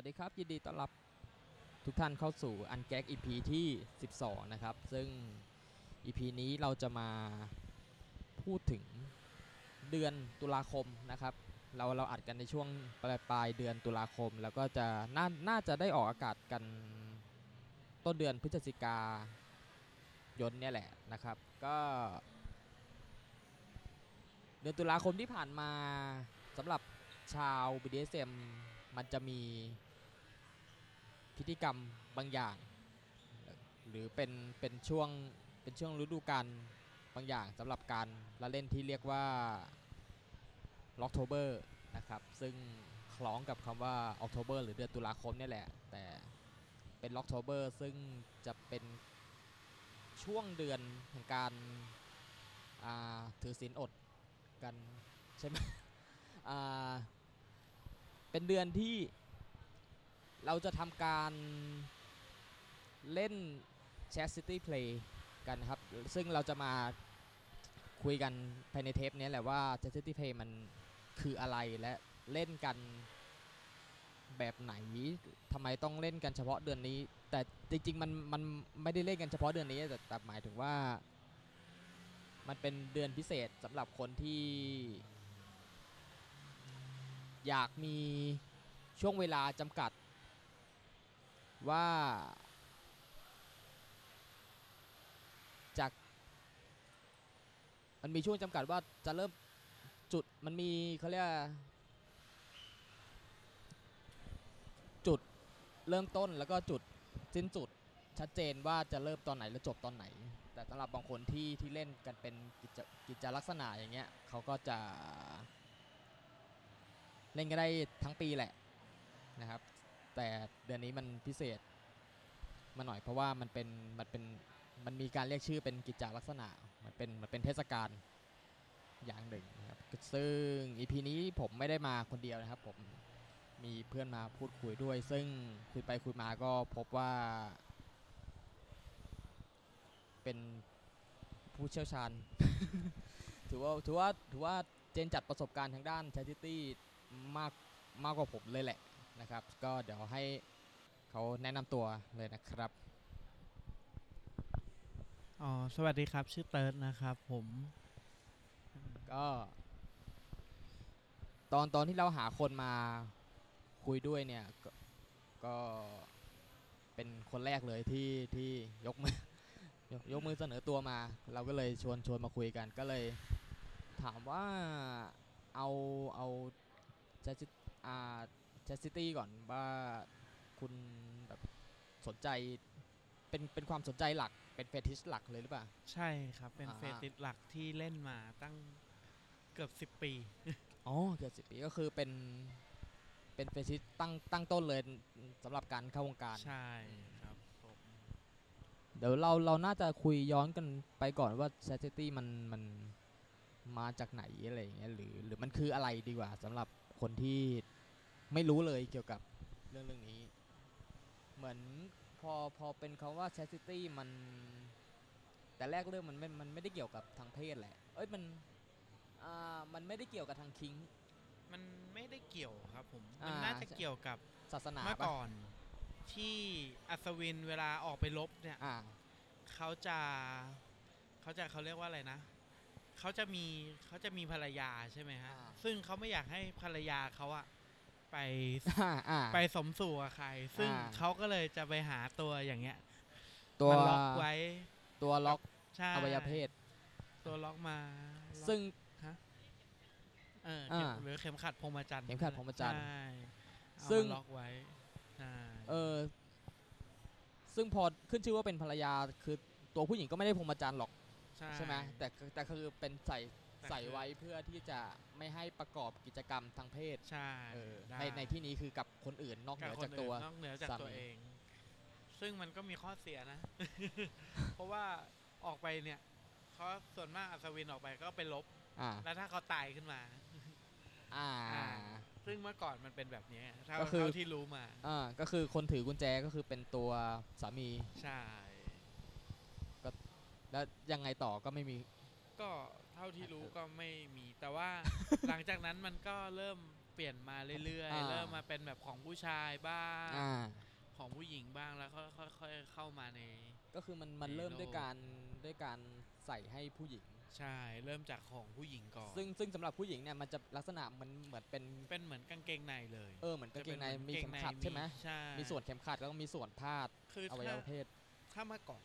วัสดีครับ ยินดีต้อนรับทุกท่านเข้าสู่อันแก๊ก EP ที่ 12 นะครับ ซึ่ง EP นี้เราจะมาพูดถึงเดือนตุลาคมนะครับ เราเราอัดกันในช่วงปลายปลายเดือนตุลาคม แล้วก็จะน่าน่าจะได้ออกอากาศกันต้นเดือนพฤศจิกายนเนี่ยแหละนะครับ ก็เดือนตุลาคมที่ผ่านมาสำหรับชาว BDSM มันจะมี พิธีกรรมบางอย่าง หรือเป็นเป็นช่วงเป็นช่วงฤดูกาลบางอย่างสำหรับการละเล่นที่เรียกว่า l ็อกโทเบอร์นะครับซึ่งคล้องกับคำว่า October หรือเดือนตุลาคมนี่แหละ แต่เป็น l ็อกโทเบอร์ซึ่งจะเป็นช่วงเดือนแห่งการาถือศีลอดกันใช่ไหมเป็นเดือนที่ เราจะทำการเล่น Chat City Play กันครับ ซึ่งเราจะมาคุยกันภายในเทปนี้แหละว่า Chat City Play มันคืออะไรและเล่นกันแบบไหนทำไมต้องเล่นกันเฉพาะเดือนนี้ แต่จริงๆมันมันไม่ได้เล่นกันเฉพาะเดือนนี้แต่แต่หมายถึงว่า มันเป็นเดือนพิเศษสำหรับคนที่ อยากมีช่วงเวลาจำกัด ว่า จากมันมีช่วงจำกัดว่าจะเริ่มจุดมันมีเขาเรียกจุดเริ่มต้นแล้วก็จุดสิ้นสุดชัดเจนว่าจะเริ่มตอนไหนและจบตอนไหน แต่สำหรับบางคนที่ที่เล่นกันเป็นกิจกิจลักษณะอย่างเงี้ยเขาก็จะ เล่นก็ได้ทั้งปีแหละนะครับ แต่เดือนนี้มันพิเศษมาหน่อยเพราะว่ามันเป็นมันเป็นมันมีการเรียกชื่อเป็นกิจจลักษณะมันเป็นมันเป็นเทศกาลอย่างหนึ่งครับซึ่ง EP นี้ผมไม่ได้มาคนเดียวนะครับ ผมมีเพื่อนมาพูดคุยด้วย ซึ่งคุยไปคุยมาก็พบว่า เป็นผู้เชี่ยวชาญ ถือว่าถือว่าถือว่าเจนจัดประสบการณ์ทางด้าน c h a t i t y มากมากกว่าผมเลยแหละ นะครับ ก็เดี๋ยวให้เขาแนะนำตัวเลยนะครับอ๋อสวัสดีครับ ชื่อเติร์ดนะครับผม ก็ ตอนตอนที่เราหาคนมาคุยด้วยเนี่ยกก็เป็นคนแรกเลยที่ที่ยกมือยกยกมือเสนอตัวมา เราก็เลยชวนชวนมาคุยกันก็เลย ถามว่าเอาเอาจัสอ่า จัสซิตี้ก่อนว่าคุณแบบสนใจเป็นเป็นความสนใจหลักเป็นเฟติชหลักเลยหรือเปล่า ใช่ครับเป็นอ่าเฟติสหลักที่เล่นมาตั้งเกือบสิบ10ปี อ๋อ เกือบสิปีก็คือเป็นเป็นเฟติชตั้งตั้งต้นเลยสำหรับการเข้าวงการ ใช่ครับผมเดี๋ยวเราเราน่าจะคุยย้อนกันไปก่อนว่าเซ i ตี้มันมันมาจากไหนอะไรอย่างเงี้ยหรือหรือมันคืออะไรดีกว่าสำหรับคนที่ ไม่รู้เลยเกี่ยวกับเรื่องเรื่องนี้ เหมือนพอพอเป็นคำว่าเซ i ตี้มัน แต่แรกเรื่องมันไม่มันไม่ได้เกี่ยวกับทางเพศแหละ เอ้ยมันอ่ามันไม่ได้เกี่ยวกับทางคิง มันไม่ได้เกี่ยวครับผมอ่ามัมันน่าจะเกี่ยวกับศาสนาเมื่อปะก่อนที่อัศวินเวลาออกไปลบเนี่ยอ่า เขาจะเขาจะเขาเรียกว่าอะไรนะเขาจะมีเขาจะมีภรรยาใช่ไหมฮะอ่า ซึ่งเขาไม่อยากให้ภรรยาเขาอะ ไปอ่าอ่าไปสมสู่กับใคร ซึ่งอ่าเขาก็เลยจะไปหาตัวอย่างเงี้ย ตัวมาล็อกไว้ ตัวล็อกใช่อวัยวะเพศ ตัวล็อกมาล็อกซึ่งเออเข็มอ่าหรือเข็มขัดพรหมจรรย์เข็มขัดพรหมจรรย์ใช่เอาซึ่งมาล็อกไว้ใช่เออ ซึ่งพอขึ้นชื่อว่าเป็นภรรยาคือตัวผู้หญิงก็ไม่ได้พรหมจรรย์หรอกใช่ใช่ไหมแต่แต่คือเป็นใส่แต่ ใส่คือไว้เพื่อที่จะไม่ให้ประกอบกิจกรรมทางเพศใช่เออได้ในในที่นี้คือกับคนอื่นนอกเหนือคจากตัวนอกเหนือจากสามีตัวเอง ซึ่งมันก็มีข้อเสียนะ เพราะว่าออกไปเนี่ยเขาส่วนมากอัศวินออกไปก็ไปลบอ่าแล้วถ้าเขาตายขึ้นมาอ่าอ่า ซึ่งเมื่อก่อนมันเป็นแบบนี้เท่าก็คือเท่าที่รู้มาอ่าก็คือคนถือกุญแจก็คือเป็นตัวสามีใช่แล้วยังไงต่อก็ไม่มี ก็เท่าที่รู้ก็ไม่มี แต่ว่าหลังจากนั้นมันก็เริ่มเปลี่ยนมาเรื่อยอ่าๆเริ่มมาเป็นแบบของผู้ชายบ้างอ่าของผู้หญิงบ้างแล้วค่อยๆค่อยๆเข้ามาใน ก็คือมันมันในเริ่มด้วยโลกการด้วยการใส่ให้ผู้หญิง ใช่เริ่มจากของผู้หญิงก่อน ซึ่งซึ่งสำหรับผู้หญิงเนี่ยมันจะลักษณะมันเหมือนเป็นเป็นเหมือนกางเกงในเลยเออเหมือนกางเกงในจะป็มีหเข็มขัดใช่ไหมใช่มีส่วนเข็มขัดแล้วก็มีส่วนพาดคืออวัยถ้าวะเพศถ้าเมื่อก่อน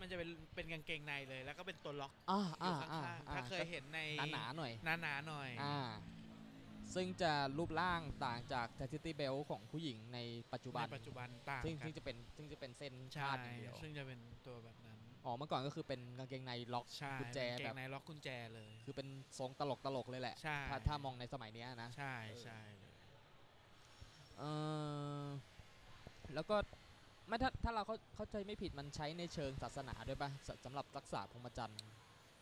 มันจะเป็นเป็นกางเกงในเลย แล้วก็เป็นตัวล็อกอ่าออ่ายู่อ่าข้างๆอ่าถ้าเคยเห็นในหนาๆหน่อยหนาๆหน่อย อ่า ซึ่งจะรูปร่างต่างจาก chastity belt ของผู้หญิงในปัจจุบัน ในปัจจุบันต่างซึ่งกัซึ่นงจะเป็นซึ่งจะเป็นเส้นใช่พาดอย่างเดียว ซึ่งจะเป็นตัวแบบนั้นอ๋อ เมื่อก่อนก็คือเป็นกางเกงในล็อกใช่กุญแจกางเกแบงบในล็อกกุญแจเลย คือเป็นทรงตลกตลกๆเลยแหละ ใช่ ถ้าถ้ามองในสมัยเนี้ยนะ ใช่เออใช่เลย เออแล้วก็ ไม่ถ้าถ้าเราเข้าเข้าใจไม่ผิดมันใช้ในเชิงศาสนาด้วยปะสสำหรับรักษาพรหมจรรย์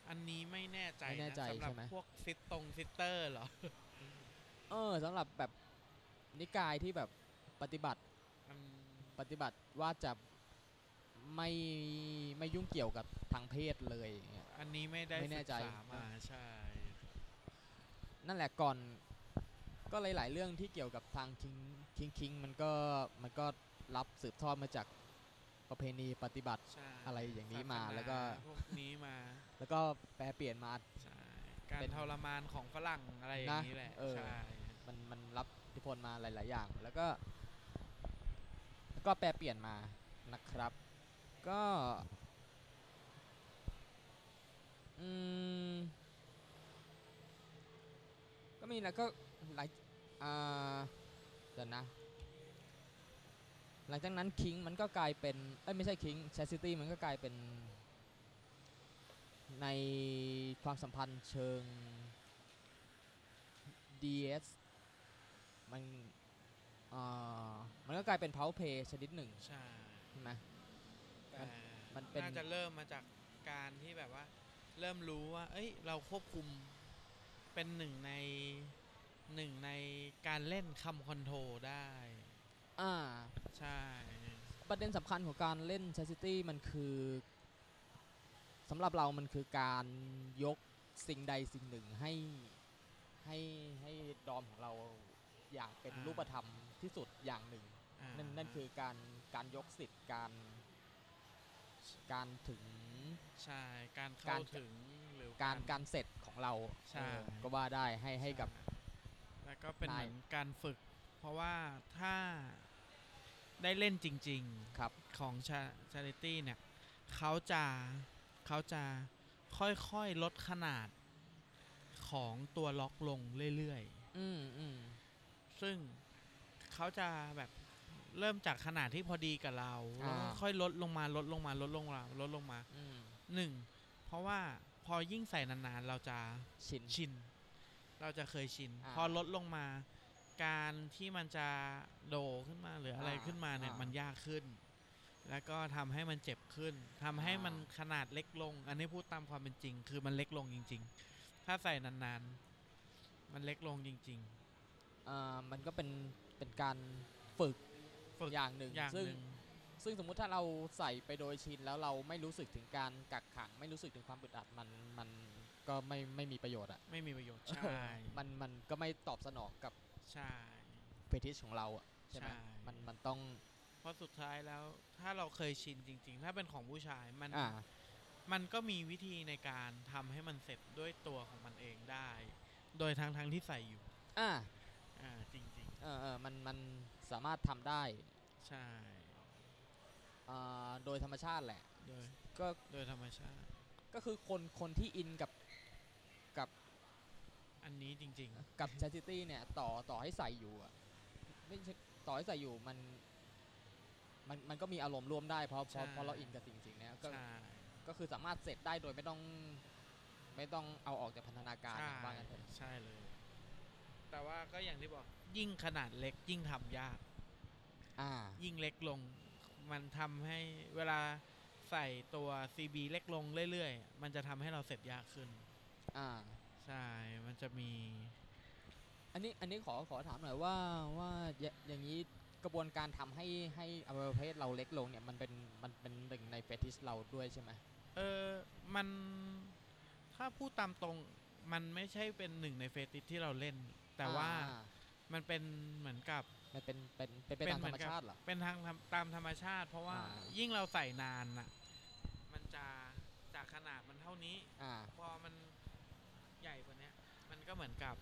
อันนี้ไม่แน่ใจไม่แน่นะใจสำหรับใช่ไหม พวกซิตตรงซิสเตอร์เหรอ เออสำหรับแบบนิกายที่แบบปฏิบัติมันปฏิบัติว่าจะไม่ไม่ยุ่งเกี่ยวกับทางเพศเลยอย่างเงี้ย อันนี้ไม่ได้ไม่แน่ศึกใจ ษามาใช่ นั่นแหละก่อนก็หลายๆเรื่องที่เกี่ยวกับทางคิงคิงคิงมันก็มันก็ รับสืบทอดมาจากประเพณีปฏิบัติใช่อะไรอย่างนี้มาศสแล้วก็ พวกนี้มา แล้วก็แปลเปลี่ยนมา ใช่ การเป็นทรมานของฝรั่งอะไรอย่างนี้แหละเออ ใช่ มันมันรับอิทธิพลมาหลาย ๆ อย่าง แล้วก็แล้วก็แปลเปลี่ยนมานะครับ ก็อืมก็มีแล้วก็หลายอ่าเดี๋ยวนะ หลังจากนั้นคิงมันก็กลายเป็นเอ้ยไม่ใช่คิงแชสซิตี้มันก็กลายเป็นในความสัมพันธ์เชิง DS มันเอ่อมันก็กลายเป็น power play ชนิดหนึ่งใช่ใช่ไหมแต่มันเป็นน่าจะเริ่มมาจากการที่แบบว่า เริ่มรู้ว่า เอ้ย เราควบคุมเป็นหนึ่งในหนึ่งในการเล่นคำคอนโทรลได้ อ่า ใช่ ประเด็นสำคัญของการเล่น c h a s i t y มันคือสำหรับเรามันคือการยกสิ่งใดสิ่งหนึ่งให้ให้ให้ดอมของเราอย่างเป็นอ่ารูรูปธรรมที่สุดอย่างหนึ่งอ่านั่นนั่นคือการการยกสิทธิ์การการถึง ใช่การกาเข้าร ถึงหรือ การการเสร็จของเราใช่ เออก็ว่าได้ให้ให้กับช่แล้วก็เป็นนาย เหมือนการฝึก เพราะว่าถ้า ได้เล่นจริงๆครับของชาชาริตี้เนี่ยเขาจะเขาจะค่อยๆลดขนาดของตัวล็อกลงเรื่อยอืมอืมๆซึ่งเขาจะแบบเริ่มจากขนาดที่พอดีกับเราอ่าแล้วก็ค่อยลดลงมาลดลงมาลดลงมาลดลงมาอืมหนึ่งเพราะว่าพอยิ่งใส่นานๆ เราจะชินชิน เราจะเคยชินอ่าพอลดลงมา การที่มันจะโดขึ้นมาหรืออะไรอ่าขึ้นมาเนี่ยอ่ามัมันยากขึ้น แล้วก็ทำให้มันเจ็บขึ้นทำให้อ่ามัมันขนาดเล็กลง อันนี้พูดตามความเป็นจริง คือมันเล็กลงจริง ๆ ถ้าใส่นานๆ มันเล็กลงจริงอ่ามันก็เป็นเป็นการฝึกฝึกอย่างหนึ่งๆอย่างซึ่งหนึ่งซึ่งสมมุติถ้าเราใส่ไปโดยชินแล้วเราไม่รู้สึกถึงการกักขัง ไม่รู้สึกถึงความอึดอัดมันมันก็ไม่ไม่มีประโยชน์อะไม่มีประโยชน์เออใช่มันมันก็ไม่ตอบสนองกับ ใช่เฟติชของเราอะใช่ไหมใช่มันมันต้องเพราะสุดท้ายแล้วถ้าเราเคยชินจริง ๆ ถ้าเป็นของผู้ชายมันอ่ามันก็มีวิธีในการทำให้มันเสร็จด้วยตัวของมันเองได้ โดยทั้งทั้งๆที่ใส่อยู่ อ่า อ่า จริงเออเออมันมันสามารถทำได้ๆใช่อ่าโดยธรรมชาติแหละ โดย ก็ โดยธรรมชาติ ก็คือคนคนที่อินกับกับ อันนี้จริงกับ c h a s i t y เนี่ยต่อต่อให้ใส่อยู่อะไม่ใช่ต่อให้ใส่อยู่มันมันมันก็มีอารมณ์ร่วมได้เพราะเพราะใช่เพราะเราอินกับสิ่งสิ่งเนี้ยๆก็ใช่ ก็คือสามารถเสร็จได้โดยไม่ต้อง ไม่ต้องเอาออกจากพันธนาการใช่ว่างั้นเถอะใช่เลย แต่ว่าก็อย่างที่บอก ยิ่งขนาดเล็กยิ่งทำยาก อ่า ยิ่งเล็กลง มันทำให้เวลาใส่ตัว CB เล็กลงเรื่อยๆ มันจะทำให้เราเสร็จยากขึ้น อ่า ใช่ มันจะมี อันนี้อันนี้ขอขอถามหน่อยว่าว่าอย่าอย่างนี้กระบวนการทำให้ให้อวัยวะเพศเราเล็กลงเนี่ยมันเป็นมันเป็นหนึ่งในเฟติชเราด้วยใช่ไหมเออมันถ้าพูดตามตรงมันไม่ใช่เป็นหนึ่งในเฟติสที่เราเล่น แต่ว่าอ่มันเป็นเหมือนกับ มันเป็นเป็นเป็นไปเป็นตามเหมืธรอรนมกับชาติเหรอ เป็นทางธรรมตามธรรมชาติ เพราะว่าอ่า ยิ่งเราใส่นานน่ะ มันจะจากขนาดมันเท่านี้ อ่า พอมันใหญ่กว่าเนี้ย มัน ก็เหมือนกับ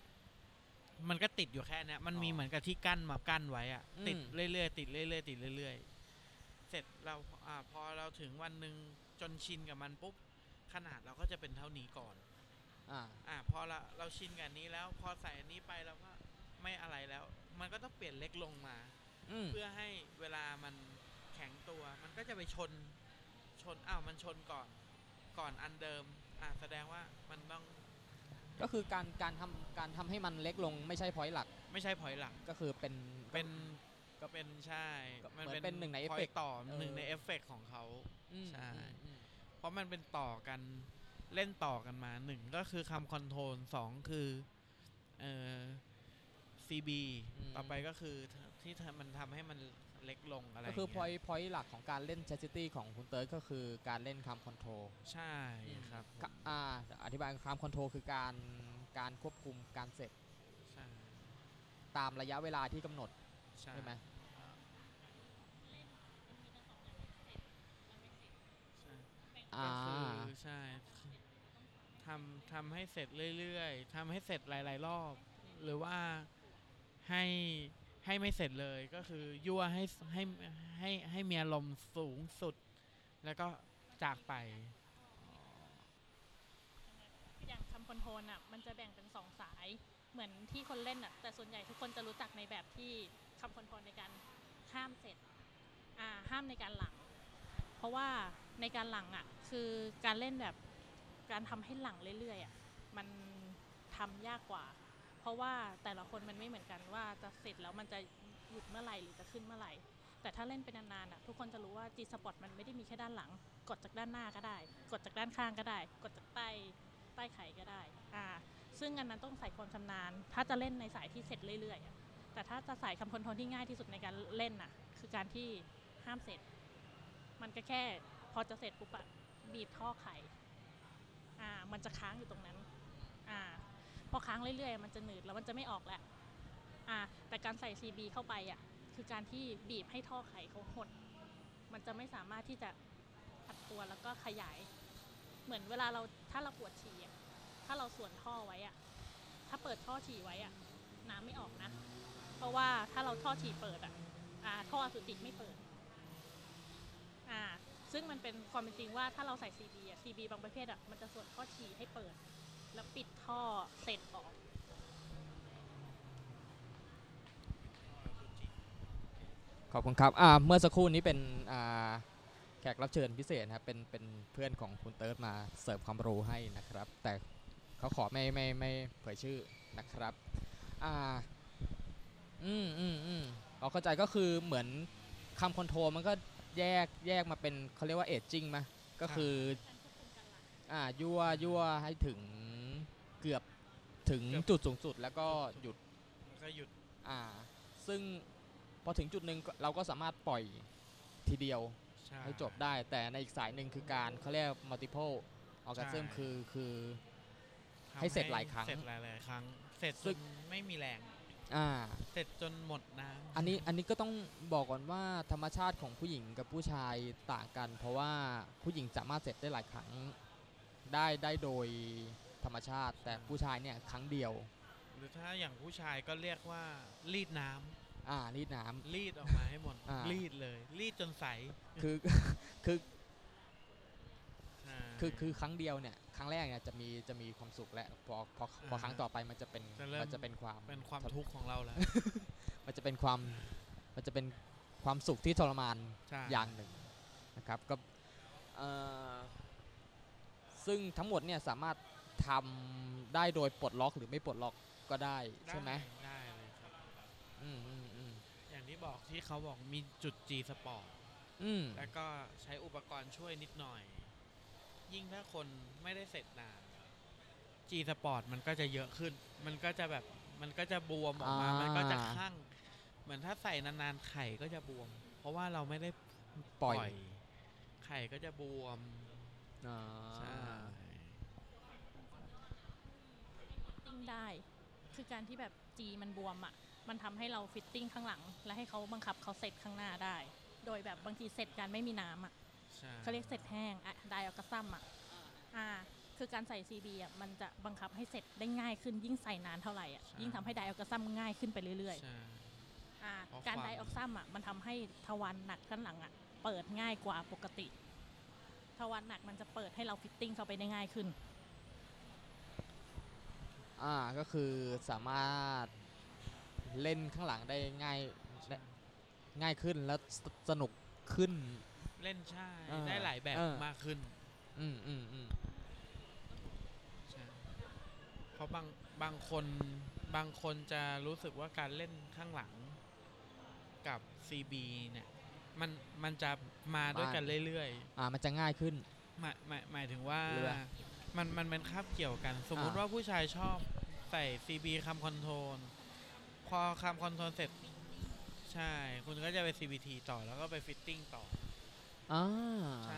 มันก็ติดอยู่แค่เนี้ยมันมีอ๋อเหมือนกับที่กั้นมากั้นไว้อะอืมติดเรื่อยๆติดเรื่อยๆติดเรื่อยๆ เสร็จเราอ่าพอเราถึงวันหนึ่งจนชินกับมันปุ๊บขนาดเราก็จะเป็นเท่านี้ก่อน อ่า อ่าพอเราเราชินกับอันนี้แล้ว พอใส่อันนี้ไปเราก็ไม่อะไรแล้ว มันก็ต้องเปลี่ยนเล็กลงมาอืมเพื่อให้เวลามันแข็งตัว มันก็จะไปชนชนอ้าวมันชนก่อน ก่อนอันเดิม อ่าแสดงว่ามันต้อง ก็คือการการทำการทำให้มันเล็กลงไม่ใช่ point หลักไม่ใช่ point หลักก็คือเป็น เป็นก็เป็นใช่ก็เหมือนเป็นหนึ่งใน point effect ต่อเออหนึ่งในเอฟเฟกต์ของเขาอืมใช่อืมอืมเพราะมันเป็นต่อกันเล่นต่อกันมาหนึ่งก็คือ cum control สองคือเอ่อ CB ต่อไปก็คือที่ทำมันทำให้มัน เล็กลงอะไรก็คืออย่างพอยเงี้ยต์พอยต์หลักของการเล่น chastity ของคุณเติร์ดก็คือการเล่น cum controlใช่ครับกะอ่าอธิบาย cum control คือการการควบคุมการเสร็จใช่ตามระยะเวลาที่กำหนดใช่ใช่ไหมใช่อ่าก็คือใช่ทำทำให้เสร็จเรื่อยๆทำให้เสร็จหลาย ๆ รอบ หรือว่าให้ ให้ไม่เสร็จเลยก็คือยั่วให้ให้ให้ให้มีอารมณ์สูงสุด แล้วก็จากไปอย่างคำคอนโทรลอะมันจะแบ่งเป็นสองสายเหมือนที่คนเล่นอะแต่ส่วนใหญ่ทุกคนจะรู้จักในแบบที่คำคอนโทรลในการห้ามเสร็จอ่าห้ามในการหลัง เพราะว่าในการหลังอะคือการเล่นแบบการทำให้หลังเรื่อยๆอะมันทำยากกว่า เพราะว่าแต่ละคนมันไม่เหมือนกันว่าจะเสร็จแล้วมันจะหยุดเมื่อไหร่หรือจะขึ้นเมื่อไหร่ แต่ถ้าเล่นเป็นนานๆอะทุกคนจะรู้ว่า G Spot มันไม่ได้มีแค่ด้านหลัง กดจากด้านหน้าก็ได้ กดจากด้านข้างก็ได้ กดจากใต้ใต้ไข่ก็ได้อ่าซึ่งอันนั้นต้องใส่ความชำนาญ ถ้าจะเล่นในสายที่เสร็จเรื่อยๆอะแต่ถ้าจะใส่คำคอนทรลที่ง่ายที่สุดในการเล่นน่ะ คือการที่ห้ามเสร็จ มันก็แค่พอจะเสร็จปุ๊บอะบีบท่อไข่อ่ามันจะค้างอยู่ตรงนั้น พอค้างเรื่อยๆ มันจะหนืดแล้วมันจะไม่ออกแหละอ่าแต่การใส่ CB เข้าไปอะคือการที่บีบให้ท่อไข่เขาหด มันจะไม่สามารถที่จะอัดตัวแล้วก็ขยาย เหมือนเวลาเราถ้าเราปวดฉี่อะถ้าเราสวนท่อไว้อะถ้าเปิดท่อฉี่ไว้อะน้ำไม่ออกนะ เพราะว่าถ้าเราท่อฉี่เปิดอะอ่าท่อสุจิไม่เปิดอ่าซึ่งมันเป็นความเป็นจริงว่าถ้าเราใส่ CB อะ CB บางประเภทอะมันจะสวนท่อฉี่ให้เปิด แล้วปิดท่อเสร็จออก ขอบคุณครับอ่าเมื่อสักครู่นี้เป็นอ่าแขกรับเชิญพิเศษนะครับเป็นเป็นเพื่อนของคุณเติร์ดมาเสิร์ฟความรู้ให้นะครับ แต่เขาขอไม่ไม่ไม่เผยชื่อนะครับอ่าอืมอืมอืมเราเข้าใจก็คือเหมือนคำคอนโทรมันก็แยกแยกมาเป็นเขาเรียกว่าเอจจิ้งไหมก็คืออ่ายั่วยั่วให้ถึง เกือบถึงเกือบจุดสูงสุดแล้วก็หยุดมันก็หยุดอ่า ซึ่งพอถึงจุดหนึ่งก็เราก็สามารถปล่อยทีเดียวใช่ให้จบได้แต่ในอีกสายหนึ่งคือการเขาเรียก multiple orgasm ใช่คือคือทำให้เสร็จหลายครั้งเสร็จหลายๆครั้ง เสร็จซึ่จงนไม่มีแรงอ่าเสร็จจนหมดน้ำอันนี้อันนี้ก็ต้องบอกก่อนว่าธรรมชาติของผู้หญิงกับผู้ชายต่างกัน เพราะว่าผู้หญิงสามารถเสร็จได้หลายครั้งได้ได้โดย ธรรมชาติ แต่ผู้ชายเนี่ยครั้งเดียว หรือถ้าอย่างผู้ชายก็เรียกว่ารีดน้ำอ่ารีดน้ำ รีดออกมาให้หมด อ่า รีดเลย รีดจนใสคือ คือใช่คือคือครั้งเดียวเนี่ยครั้งแรกเนี่ยจะมีจะมีความสุขและพอพอพออ่าครั้งต่อไปมันจะเป็นจะเริ่มมันจะเป็นความ เป็นความทุกข์ของเราแล้ว มันจะเป็นความมันจะเป็นความสุขที่ทรมานใช่ อย่างหนึ่งนะครับก็เอ่อซึ่งทั้งหมดเนี่ยสามารถ ทำได้โดยปลดล็อกหรือไม่ปลดล็อกก็ได้ใช่ไหมได้เลยครับอืมอืมอืมอย่างที่บอกที่เขาบอกมีจุด G Sport อืมแล้วก็ใช้อุปกรณ์ช่วยนิดหน่อย ยิ่งถ้าคนไม่ได้เสร็จนาน G Sport มันก็จะเยอะขึ้น มันก็จะแบบมันก็จะบวมออกมา มันก็จะข้างเหมือนถ้าใส่นานๆไข่ก็จะบวม เพราะว่าเราไม่ได้ปล่อย ไข่ก็จะบวมอ่าใช่ ติ้ง ได้ คือการที่แบบ G มันบวมอะ่ะ มันทำให้เรา fisting ข้างหลัง และให้เขาบังคับเขาเสร็จข้างหน้าได้ โดยแบบบางทีเสร็จการไม่มีน้ำอะใช่เขาเรียกเสร็จแห้งอะ dry orgasm อะอ่า คือการใส่ CB อะมันจะบังคับให้เสร็จได้ง่ายขึ้นยิ่งใส่นานเท่าไหร่อะยิ่งทำให้ dry orgasm ง่ายขึ้นไปเรื่อยๆใช่อ่าเพราะการความ dry orgasm อะมันทำให้ทวารหนักข้างหลังอะเปิดง่ายกว่าปกติทวารหนักมันจะเปิดให้เรา fisting เข้าไปได้ง่ายขึ้น อ่าก็คือสามารถเล่นข้างหลังได้ง่ายได้ง่ายขึ้นแล้วสสนุกขึ้น เล่นใช่ เออได้หลายแบบเออ มากขึ้นอืมอืมอืมใช่เพราะบางบางคนบางคนจะรู้สึกว่าการเล่นข้างหลังกับ CB เนี่ยมันมันจะมาด้วยกันเรื่อยๆ อ่ามันจะง่ายขึ้น หมายหมายหมายถึงว่าหรือว่า มันมันเป็นคาบเกี่ยวกัน สมมุติอ่าว่าผู้ชายชอบใส่ CB cum control พอ cum control เสร็จ ใช่ คุณก็จะไป CBT ต่อแล้วก็ไป fisting ต่ออ่าใช่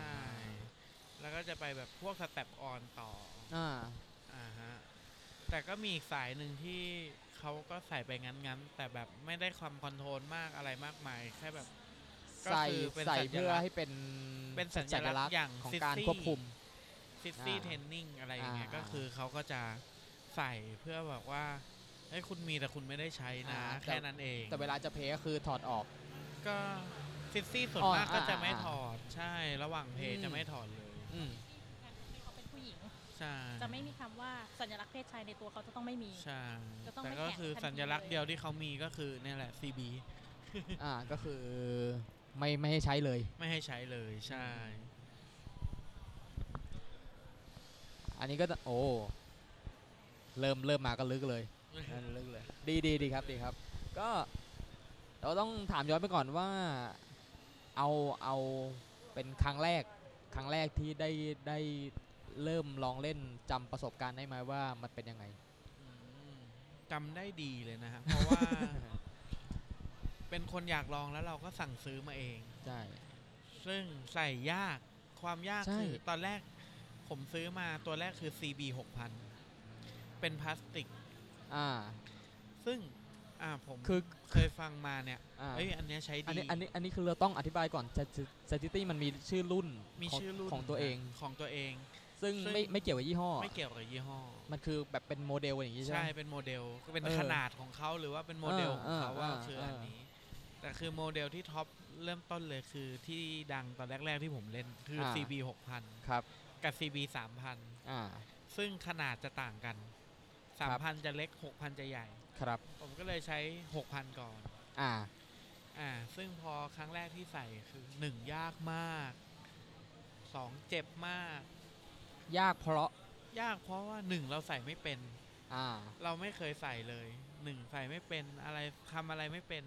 แล้วก็จะไปแบบพวก strap-on ต่ออ่าอ่าฮะแต่ก็มีอีกสายหนึ่งที่เขาก็ใส่ไปงั้นๆ แต่แบบไม่ได้ cum control มากอะไรมากมาย แค่แบบก็ใส่คือเป็นใส่เพื่อสัญลักษณ์ให้เป็นเป็นสัญลักษณ์อย่างของ City การควบคุม ซิตี้อ่าเทนนิ่งอะไรอย่างเงี้ยอ่าก็คือเขาก็จะใส่เพื่อแบบว่าเฮ้ยคุณมีแต่คุณไม่ได้ใช้นะอ่าแต่แค่นั้นเอง แต่เวลาจะ playก็คือถอดออก ก็ซิตี้ส่วนอ๋อมากก็จะอ่าไม่อ่าถอดใช่ระหว่างเพลอืย์มจะไม่ถอดเลยอืมที่เขาเป็นผู้หญิงใช่จะไม่มีคำว่าสัญลักษณ์เพศชายในตัวเขาจะต้องไม่มีใช่จะต้องแต่ไม่ก็แข็งคือทันทีสัญลักษณ์เลยเดียวที่เขามีก็คือเนี่ยแหละ CB อ่าก็คือไม่ไม่ให้ใช้เลย ไม่ให้ใช้เลยใช่ อันนี้ก็จะโอ้เริ่มเริ่มมาก็ลึกเลยนั่นลึกเลย ดีดีดีครับดีครับ ก็เราต้องถามย้อนไปก่อนว่าเอาเอาเป็นครั้งแรกครั้งแรกที่ได้ได้เริ่มลองเล่นจำประสบการณ์ได้ไหมว่ามันเป็นยังไงอืมจำได้ดีเลยนะฮะเพราะว่า เป็นคนอยากลองแล้วเราก็สั่งซื้อมาเอง ใช่ ซึ่งใส่ยากความยากใช่คือตอนแรก ผมซื้อมาตัวแรกคือ CB 6000 เป็นพลาสติก อ่า ซึ่ง อ่าผมคือ เคยฟังมาเนี่ยอ่า เอ้ยอันเนี้ยใช้อันดี นี้อันนี้อันนี้คือเราต้องอธิบายก่อน chastity มันมีชื่อรุ่นมีของชื่อรุ่นของตัวเอง ของตัวเอง ซึ่งซึ่ง ไม่ไม่เกี่ยวกับยี่ห้อ ไม่เกี่ยวกับยี่ห้อ มันคือแบบเป็นโมเดลอย่างนี้ใช่ไหใช่ เป็นโมเดลก็เป็นเออขนาดของเขาหรือว่าเป็นโมเดลของเขาเออว่าเออคือเอออัอันนี้ แต่คือโมเดลที่ top เริ่มต้นเลยคือที่ดังตอนแรก ๆที่ผมเล่นคืออ CB 6000 ครับ กับ CB 3000อ่า ซึ่งขนาดจะต่างกันครับ3,000จะเล็ก6,000จะใหญ่ ครับ ผมก็เลยใช้6,000ก่อน อ่า อ่า ซึ่งพอครั้งแรกที่ใส่คือ1ยากมาก2เจ็บมาก ยากเพราะ ยากเพราะว่า1เราใส่ไม่เป็น อ่า เราไม่เคยใส่เลย1ใส่ไม่เป็นอะไรทำอะไรไม่เป็น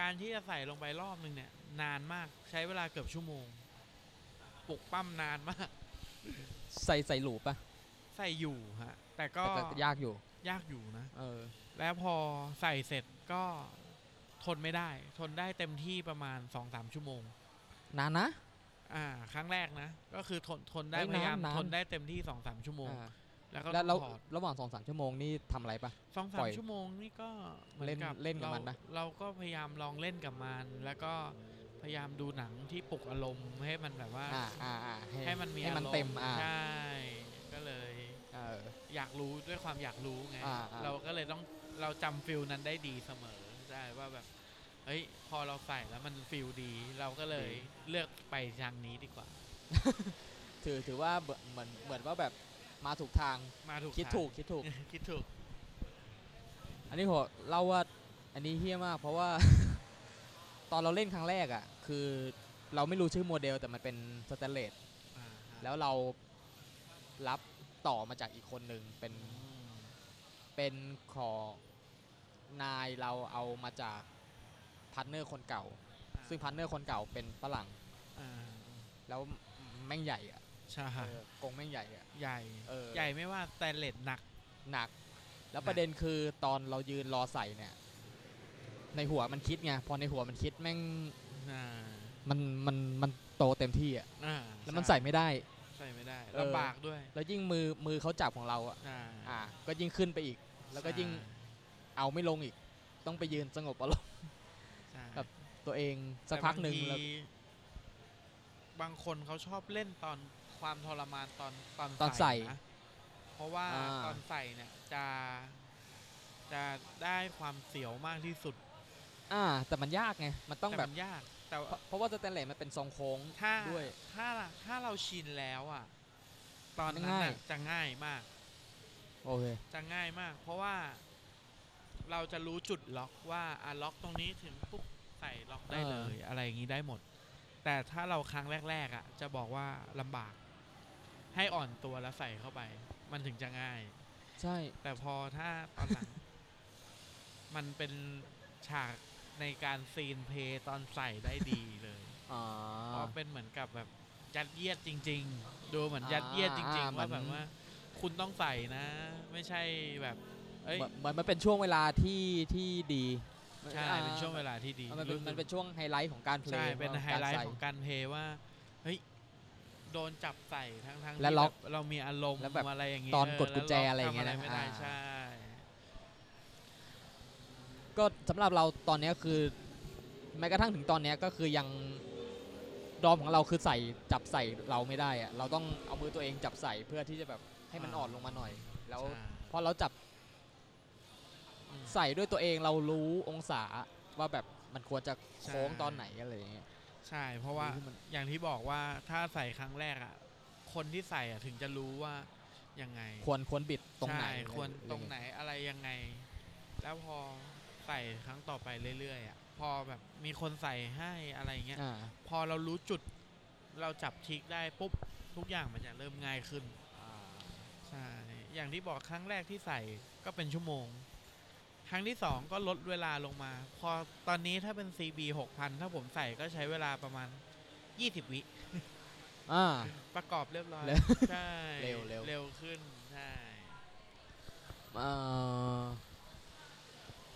การที่จะใส่ลงไปรอบหนึ่งเนี่ย นานมากใช้เวลาเกือบชั่วโมง ปลุกปั้มนานมาก ใส่ใส่หลูปะใส่อยู่ฮะ แต่ก็แต่ก็ยากอยู่ ยากอยู่นะ เออ แล้วพอใส่เสร็จก็ทนไม่ได้ ทนได้เต็มที่ประมาณ2-3ชั่วโมง นานนะ อ่า ครั้งแรกนะ ก็คือทนทนได้เฮ้ยพยายามนานทนได้เต็มที่2-3ชั่วโมง อ่าแล้วก็แล้วแล้วองถอด ระหว่างสองสามชั่วโมงนี่ทำอะไรปะ สองสาปล่มอยชั่วโมงนี่ก็ปล่อยหมือเล่นเล่นกับมันปะ เราเราก็พยายามลองเล่นกับมัน แล้วก็ พยายามดูหนังที่ปลุกอารมณ์ให้มันแบบว่าอ่าอ่าอ่าให้มันมีให้มันอารมณ์เต็มอ่า ใช่ก็เลย เออ อยากรู้ด้วยความอยากรู้ไง อ่าอ่า เราก็เลยต้องเราจำ feel นั้นได้ดีเสมอใช่ว่าแบบเฮ้ยพอเราใส่แล้วมัน feel ดี เราก็เลยเลือกไปทางนี้ดีกว่า ถือถือว่าเหมือนเหมือนเหมือนว่าแบบมาถูกทางมาถูกคิดทาง ถูก คิดถูก คิดถูก อันนี้ผมเล่าว่าอันนี้เฮี้ยมากเพราะว่า ตอนเราเล่นครั้งแรกอะคือเราไม่รู้ชื่อโมเดลแต่มันเป็นสแตนเลสอ่าฮะแล้วเรารับต่อมาจากอีกคนหนึ่งเป็นอืมเป็นของนายเราเอามาจากpartner คนเก่า ซึ่ง partner คนเก่าเป็นฝรั่งอ่าแล้วแม่งใหญ่อะใช่เออกงแม่งใหญ่อะใหญ่เออใหญ่ไม่ว่าแต่เลดหนักหนัก แล้วหนักประเด็นคือตอนเรายืนรอใส่เนี่ย ในหัวมันคิดไงพอในหัวมันคิดแม่งอ่ามันมันมันโตเต็มที่อะอ่าแล้วมันใส่ไม่ได้ ใส่ไม่ได้เออ ลำบากด้วยแล้วยิ่งมือมือเขาจับของเราอะอ่าอ่า ก็ยิ่งขึ้นไปอีก แล้วก็ยิ่งใช่เอาไม่ลงอีก ต้องไปยืนสงบอารมณ์ ใช่ครับตัวเองสักพักหนึ่งแต่บาแล้วทีบางคนเขาชอบเล่นตอนความทรมานตอนตอนตอนใส่ นะเพราะว่าอ่า ตอนใส่เนี่ยจะจะได้ความเสียวมากที่สุด อ่า แต่มันยากไง มันต้องแต่แบบมันยาก แต่เพว่าราะเพราะว่าสแตนเลสมันเป็นทรงโค้งถ้าด้วย ถ้าถ้าเราชินแล้วอะ ตอนนั้นง่าย น่ะจะง่ายมาก โอเค จะง่ายมาก เพราะว่าเราจะรู้จุดล็อกว่าอะล็อกตรงนี้ถึงปุ๊บใส่ล็อกได้เลย อะไรอย่างนี้ได้หมด แต่ถ้าเราครั้งแรก ๆ อะ จะบอกว่าลำบาก ให้อ่อนตัวแล้วใส่เข้าไป มันถึงจะง่าย ใช่ แต่พอถ้าตอนหลัง มันเป็นฉาก ในการซีนเพลย์ตอนใส่ได้ดีเลยอ่าเพราะเป็นเหมือนกับแบบยัดเยียดจริง ๆ ดูเหมือนยัดเยียดจริงอ่าๆว่าเหมืแบอนบว่า คุณต้องใส่นะ ไม่ใช่แบบเอ้ยเหมือนเหมือนมันเป็นช่วงเวลาที่ที่ดีใช่อ่าเป็นช่วงเวลาที่ดีมันเป็นรู้สึกมันเป็นช่วงไฮไลท์ของการเพลใช่ย์เป็นว่าไฮการไลท์ใส่ของการเพลย์ว่าเฮ้ยโดนจับใส่ทั้งทั้งๆและที่ล็อกแบบเรามีอารมณ์แล้วแบบอะไรอย่างงี้ตอนเกดกุญแจล้วอะไรอย่างเงี้ยทำนะไม่ได้อ่าใช่ ก็สำหรับเราตอนเนี้ยคือแม้กระทั่งถึงตอนเนี้ยก็คือยังดอมของเราคือใส่จับใส่เราไม่ได้อะเราต้องเอามือตัวเองจับใส่เพื่อที่จะแบบให้มันอ่อนลงมาหน่อย แล้วใช่พอเราจับอืมใส่ด้วยตัวเองเรารู้องศาว่าแบบมันควรจะโค้งใช่ตอนไหนอะไรอย่างเงี้ยใช่ เพราะว่าที่มันอย่างที่บอกว่าถ้าใส่ครั้งแรกอะคนที่ใส่อะถึงจะรู้ว่ายังไง ควรควรบิดตรงไหนใช่ควรอะไตรงไหนอะไรยังไง แล้วพอ ใส่ครั้งต่อไปเรื่อยๆอะพอแบบมีคนใส่ให้อะไรเงี้ยอ่าพอเรารู้จุดเราจับทริกได้ปุ๊บทุกอย่างมันจะเริ่มง่ายขึ้นใช่อย่างที่บอกครั้งแรกที่ใส่ก็เป็นชั่วโมง ครั้งที่สองก็ลดเวลาลงมา พอตอนนี้ถ้าเป็น CB 6000 ถ้าผมใส่ก็ใช้เวลาประมาณ 20 วิ อ่า ประกอบเรียบร้อยเร็วใช่เร็วเร็ว เร็วขึ้นใช่ เอ่อ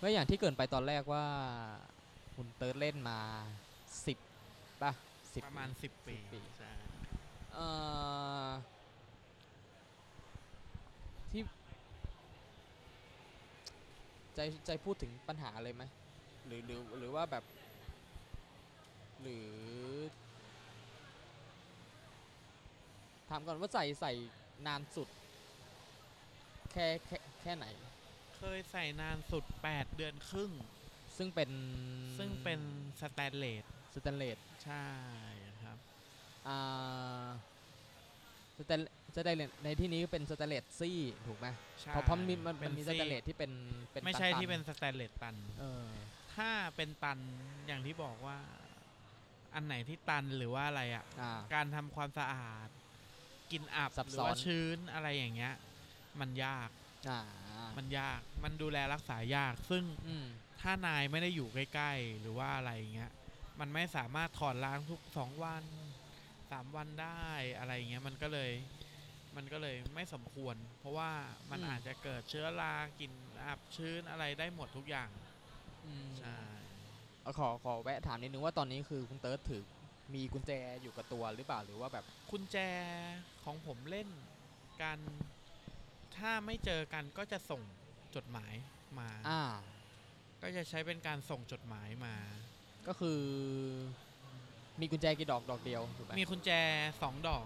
ก็อย่างที่เกรินไปตอนแรกว่า คุณเติร์ดเล่นมาสิบป่ะสิบประมาณ10ปี10ปีใช่เอ่อที่ใจใจพูดถึงปัญหาเลยไหมหรือหรือหรือว่าแบบ หรือถามก่อนว่าใส่ใส่นานสุด แค่แค่แค่ไหน เคยใส่นานสุด 8 เดือนครึ่ง ซึ่งเป็นซึ่งเป็นสแตนเลสสแตนเลสใช่ครับอ่าสแตนสแตนเลสในที่นี้เป็นสแตนเลสซี่ถูกไหมใช่เพราะเพราะมันมีมันเป็มันมีซี่ สแตนเลสที่เป็นเป็นไม่ใช่ตันๆที่เป็นสแตนเลสตัน เออถ้าเป็นตันอย่างที่บอกว่า อันไหนที่ตันหรือว่าอะไรอะ อ่า การทำความสะอาด กินอับซับหรืซ้ออน ว่าชื้นอะไรอย่างเงี้ย มันยาก อ่า มันยากมันดูแลรักษายาก ซึ่งอืมถ้านายไม่ได้อยู่ใกล้ ๆ หรือว่าอะไรอย่างเงี้ย มันไม่สามารถถอดล้างทุกสองวันสามวันได้อะไรอย่างเงี้ยมันก็เลย มันก็เลยไม่สมควร เพราะว่ามันอืมอาจจะเกิดเชื้อรากลิ่นอับชื้นอะไรได้หมดทุกอย่างอืมใช่เอาขอขอแวะถามนิดนึงว่าตอนนี้คือคุณเติร์ดถือมีกุญแจอยู่กับตัวหรือเปล่าหรือว่าแบบกุญแจของผมเล่นกัน ถ้าไม่เจอกันก็จะส่งจดหมายมาอ่า ก็จะใช้เป็นการส่งจดหมายมา ก็คือ มีกุญแจกี่ดอกดอกเดียวถูกไหมมีกุญแจสองดอก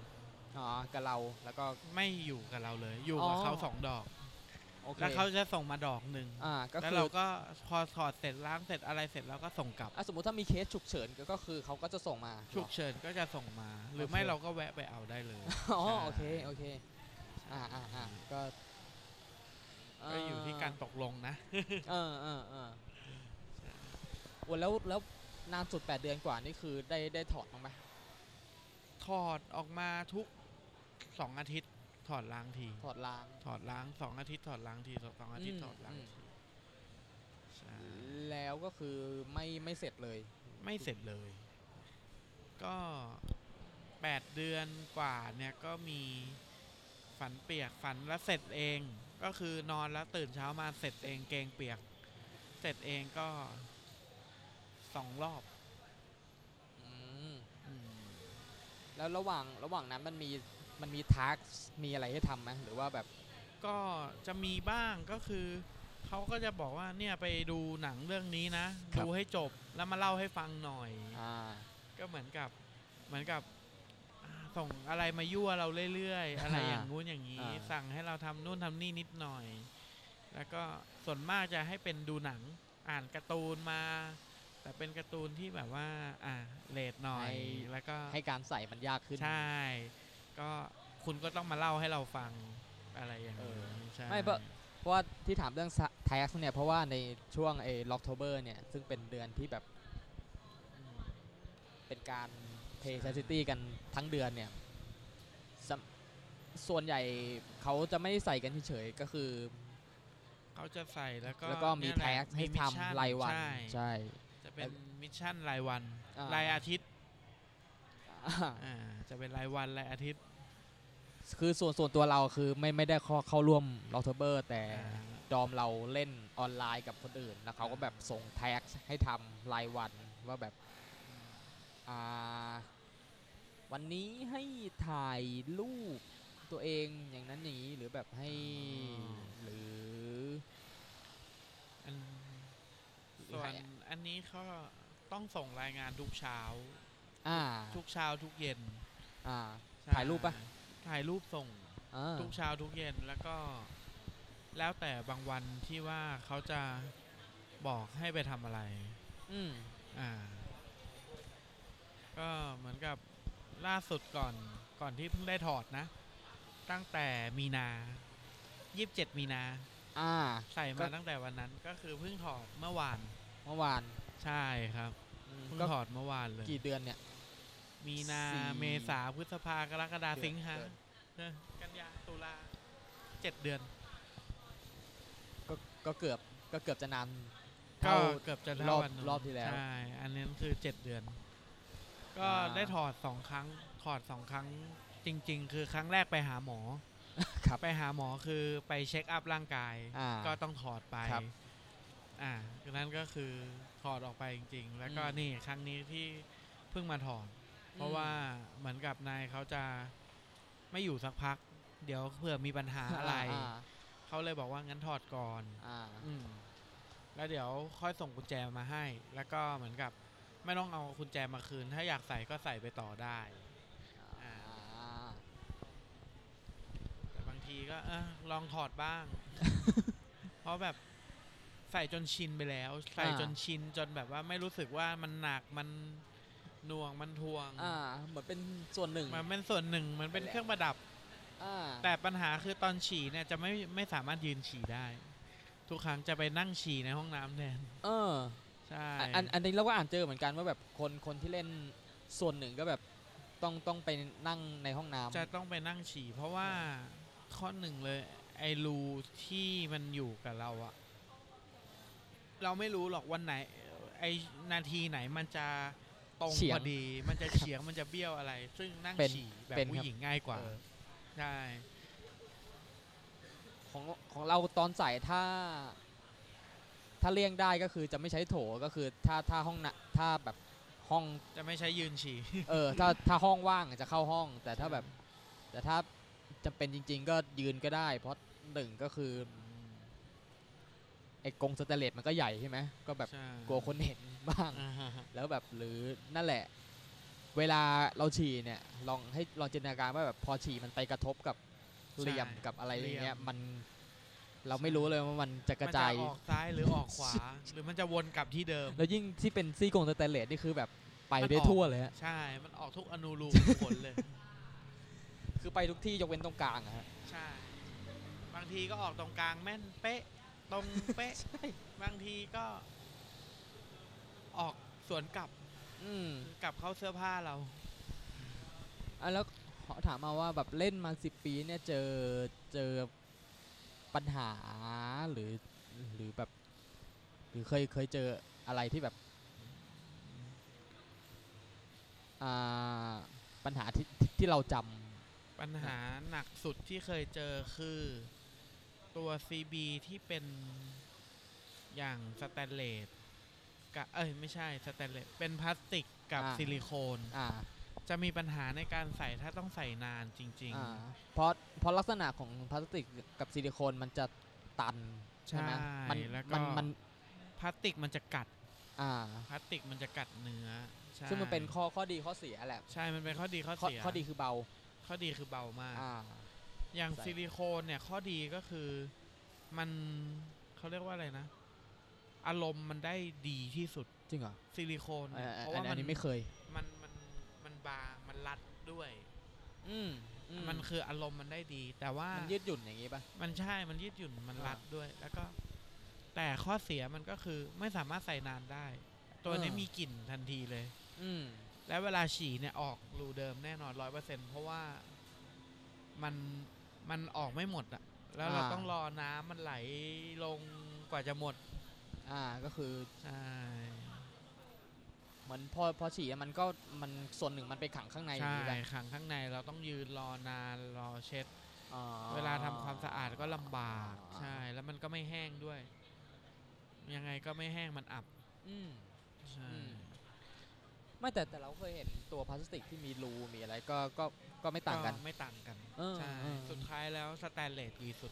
อ๋อกับเราแล้วก็ ไม่อยู่กับเราเลย อยู่กับอ๋อ เขาสองดอก โอเคแล้วเขาจะส่งมาดอกหนึ่งอ่าก็แล้วคือเราก็พอถอดเสร็จล้างเสร็จอะไรเสร็จแล้วก็ส่งกลับอะสมมติถ้ามีเคสฉุกเฉินก็ก็คือเขาก็จะส่งมา ฉุกเฉินก็จะส่งมา หรือโอเคไม่เราก็แวะไปเอาได้เลย อ๋อใช่โอเคโอเค อ่าอ่าอ่าก็ก็อยู่ที่การตกลงนะ เออเออเออโอ้แล้วแล้วนานสุด 8 เดือนกว่านี่คือได้ได้ถอดบ้างไหมถอดออกมาทุกสองอาทิตย์ถอดล้างที ถอดล้าง ถอดล้างสองอาทิตย์ถอดล้างทีสองอาทิตย์อืมถอดล้างอืมทีใช่แล้วก็คือไม่ไม่เสร็จเลย ไม่เสร็จเลย ก็แปดเดือนกว่าเนี่ยก็มี ฝันเปียกฝันแล้วเสร็จเอง ก็คือนอนแล้วตื่นเช้ามาเสร็จเองเกงเปียก เสร็จเองก็สองรอบอืมอืมแล้วระหว่างระหว่างนั้นมันมีมันมีทาร์กมีอะไรให้ทำไหมหรือว่าแบบ ก็จะมีบ้างก็คือ เขาก็จะบอกว่าเนี่ยไปดูหนังเรื่องนี้นะ ครับ ดูให้จบแล้วมาเล่าให้ฟังหน่อย อ่า ก็เหมือนกับเหมือนกับอ่า ส่งอะไรมายั่วเราเรื่อยๆ อะไรอย่างงู้นอย่างนี้อ่าสั่งให้เราทำนู่นทำนี่นิดหน่อย แล้วก็ส่วนมากจะให้เป็นดูหนังอ่านการ์ตูนมา แต่เป็นการ์ตูนที่แบบว่า อ่าเลดหน่อยแล้วก็ให้การใส่มันยากขึ้นใช่ ก็คุณก็ต้องมาเล่าให้เราฟังอะไรอย่างเอนี้อใช่ไม่เพราะเพราะว่าที่ถามเรื่อง tax เนี่ยเพราะว่าในช่วงเอล็อกโทเบอร์เนี่ยซึ่งเป็นเดือนที่แบบอืมเป็นการ pay ใช่ sensitivity กันทั้งเดือนเนี่ยสำส่วนใหญ่เขาจะไม่ได้ใส่กันเฉยๆก็คือเขาจะใส่แล้วก็แล้วก็มีเนี่ยหละ tax ให้มิชชั่นทำรายวัน ใช่ใช่ จะเป็น mission รายวันอ่ารายอาทิตย์อ่าอ่าจะเป็นรายวันรายอาทิตย์คือส่วนส่วนตัวเราคือไม่ไม่ได้เข้าเข้าร่วม Locktober แต่อ่า dom เราเล่นออนไลน์กับคนอื่น แล้วเขาก็แบบส่ง task ให้ทำรายวันว่าแบบอ่า วันนี้ให้ถ่ายรูปตัวเองอย่างนั้นอย่างนี้หรือแบบให้หรืออันหรือส่วให้นอันนี้เขาต้องส่งรายงานทุกเช้า อ่า ทุกเช้าทุกเย็น อ่าใช่ถ่ายรูปปะถ่ายรูปส่งอ่าทุกเช้าทุกเย็นแล้วก็ แล้วแต่บางวันที่ว่าเขาจะบอกให้ไปทำอะไร อืมอ่า ก็เหมือนกับ ล่าสุดก่อนก่อนที่เพิ่งได้ถอดนะ ตั้งแต่มีนายี่สิบเจ็ดมีนา อ่า ใส่ก็ มาตั้งแต่วันนั้นก็คือเพิ่งถอดเมื่อวาน เมื่อวานใช่ครับอืมเพิ่งก็ถอดเมื่อวานเลย กี่เดือนเนี่ย มีนาสี่ เมษาพฤษภากรกฎาเดือนสิงหาเดือนเออกันยาตุลาเจ็ดเดือน ก็ก็เกือบก็เกือบจะนานก็เท่า เกือบจะรอบเท่าวันนู้นรอบที่แล้ว ใช่ อันนี้คือเจ็ดเดือน ก็อ่าได้ถอดสองครั้ง ถอดสองครั้งจริง ๆ คือครั้งแรกไปหาหมอครับไปหาหมอคือไปเช็คอัพร่างกาย อ่าก็ต้องถอดไปครับอ่านั่นก็คือถอดออกไปจริง ๆ แล้วก็อืม นี่ครั้งนี้ที่เพิ่งมาถอด เพราะว่าเหมือนกับนายเขาจะไม่อยู่สักพัก เดี๋ยวเผื่อมีปัญหาอะไรอ่าเขาเลยบอกว่างั้นถอดก่อน อ่า อืมแล้วเดี๋ยวค่อยส่งกุญแจมาให้ แล้วก็เหมือนกับ ไม่ต้องเอากุญแจมาคืน ถ้าอยากใส่ก็ใส่ไปต่อได้อ่าแต่บางทีก็เออลองถอดบ้าง เพราะแบบใส่จนชินไปแล้ว ใส่อ่าจนชินจนแบบว่าไม่รู้สึกว่ามันหนักมันหน่วงมันทวง อ่า เหมือนเป็นส่วนหนึ่ง มันเป็นส่วนหนึ่งเหมันเป็นเครื่องประดับ อ่า แต่ปัญหาคือตอนฉี่เนี่ยจะไม่ไม่สามารถยืนฉี่ได้ ทุกครั้งจะไปนั่งฉี่ในห้องน้ำแทน เออ ใช่อันอันอันนี้เราก็อ่านเจอเหมือนกันว่าแบบคนคนที่เล่นส่วนหนึ่งก็แบบต้องต้องไปนั่งในห้องน้ำจะต้องไปนั่งฉี่ เพราะว่าข้อหนึ่งเลยไอ้รูที่มันอยู่กับเราอะเราไม่รู้หรอกวันไหน ไอ้นาทีไหนมันจะตรงเฉียงพอดี มันจะเฉียงมันจะเบี้ยวอะไร ซึ่งนั่งเป็นฉี่แบบเป็นผู้ครับหญิงง่ายกว่าเออใช่ของของเราตอนใส่ถ้า ถ้าเลี่ยงได้ก็คือจะไม่ใช้โถก็คือถ้าถ้าห้องนะถ้าแบบห้องจะไม่ใช้ยืนฉี่ เออถ้าถ้าห้องว่างจะเข้าห้อง แต่ถ้าแบบ แต่ถ้าจำเป็นจริง ๆ ก็ยืนก็ได้ เพราะหนึ่งก็คือไอ้กรงสเตนเลสมันก็ใหญ่ใช่ไหมก็แบบใช่ กลัวคนเห็นบ้างอ่าฮะแล้วแบบหรือนั่นแหละ เวลาเราฉี่เนี่ยลองให้ลองจินตนาการว่าแบบพอฉี่มันไปกระทบกับเหลี่ยมกับอะไรอย่างเงี้ยมัน เราไม่รู้เลยว่ามันจะกระจาย มันออกซ้ายหรือออกขวา หรือมันจะวนกลับที่เดิม แล้วยิ่งที่เป็นซี่กรงสแตนเลสนี่คือแบบไปมันได้ออกทั่วเลยฮะใช่ มันออกทุกอนูรูขุมขนเลย คือไปทุกที่ยกเว้นตรงกลางอะฮะใช่ บางทีก็ออกตรงกลางแม่นเป๊ะ ตรงเป๊ะ บางทีก็ ออกสวนกลับอืมกลับเข้าเสื้อผ้าเราอะแล้วขอถามมาว่าแบบเล่นมาสิบปีเนี่ยเจอเจอ ปัญหาหรือหรือแบบหรือเคยเคยเจออะไรที่แบบอ่าปัญหาที่ที่ที่เราจำปัญหาหนักสุดที่เคยเจอคือตัว CB ที่เป็นอย่างสแตนเลสกับเอ้ยไม่ใช่สแตนเลสเป็นพลาสติกกับอ่าซิลิโคนอ่า จะมีปัญหาในการใส่ถ้าต้องใส่นานจริง อ่าเพราะเพราะลักษณะของพลาสติกกับซิลิโคนมันจะตันใช่ไหมใช่มันแล้วก็ มันมันพลาสติกมันจะกัดอ่า พลาสติกมันจะกัดเนื้อใช่ซึ่งมันเป็นข้อข้อดีข้อเสียแหละใช่มันเป็นข้อดีข้อข้อเสียข้อดีคือเบาข้อดีคือเบามาก อ่า อย่างใส่ ซิลิโคนเนี่ยข้อดีก็คือมันเขาเรียกว่าอะไรนะ อารมณ์มันได้ดีที่สุดจริงเหรอซิลิโคนเอเนี่ยอเพราะอันว่าอัมันนนี้ไม่เคย มันมันมัน บางมันรัดด้วย อืมอืมันคืออารมณ์มันได้ดี แต่ว่ามันยืดหยุ่นอย่างงี้ป่ะมันใช่มันยืดหยุ่นมันอ่ารัดด้วย แล้วก็ แต่ข้อเสียมันก็คือไม่สามารถใส่นานได้ ตัวนี้อ่ามีมีกลิ่นทันทีเลย อืมแล้วเวลาฉี่เนี่ยออกรูเดิมแน่นอนร้อยเปอร์เซ็นเพราะว่ามันมันออกไม่หมดอะแล้วเราอ่าต้องรอน้ำมันไหลลงกว่าจะหมด อ่าก็คือใช่ เหมือนพอพอฉี่อะมันก็มันส่วนหนึ่งมันไปขังข้างในอย่างใช่นี้ป่ะขังข้างในเราต้องยืนรอนานรอเช็ด อ๋อ เวลาทำความสะอาดก็ลำบากอ่า ใช่ แล้วมันก็ไม่แห้งด้วย ยังไงก็ไม่แห้งมันอับอืม ใช่ อืม ไม่แต่แต่เราเคยเห็นตัวพลาสติกที่มีรูมีอะไรก็ก็ก็ไม่ต่างกัน ไม่ต่างกันเออใช่เออ สุดท้ายแล้วสแตนเลสดีสุด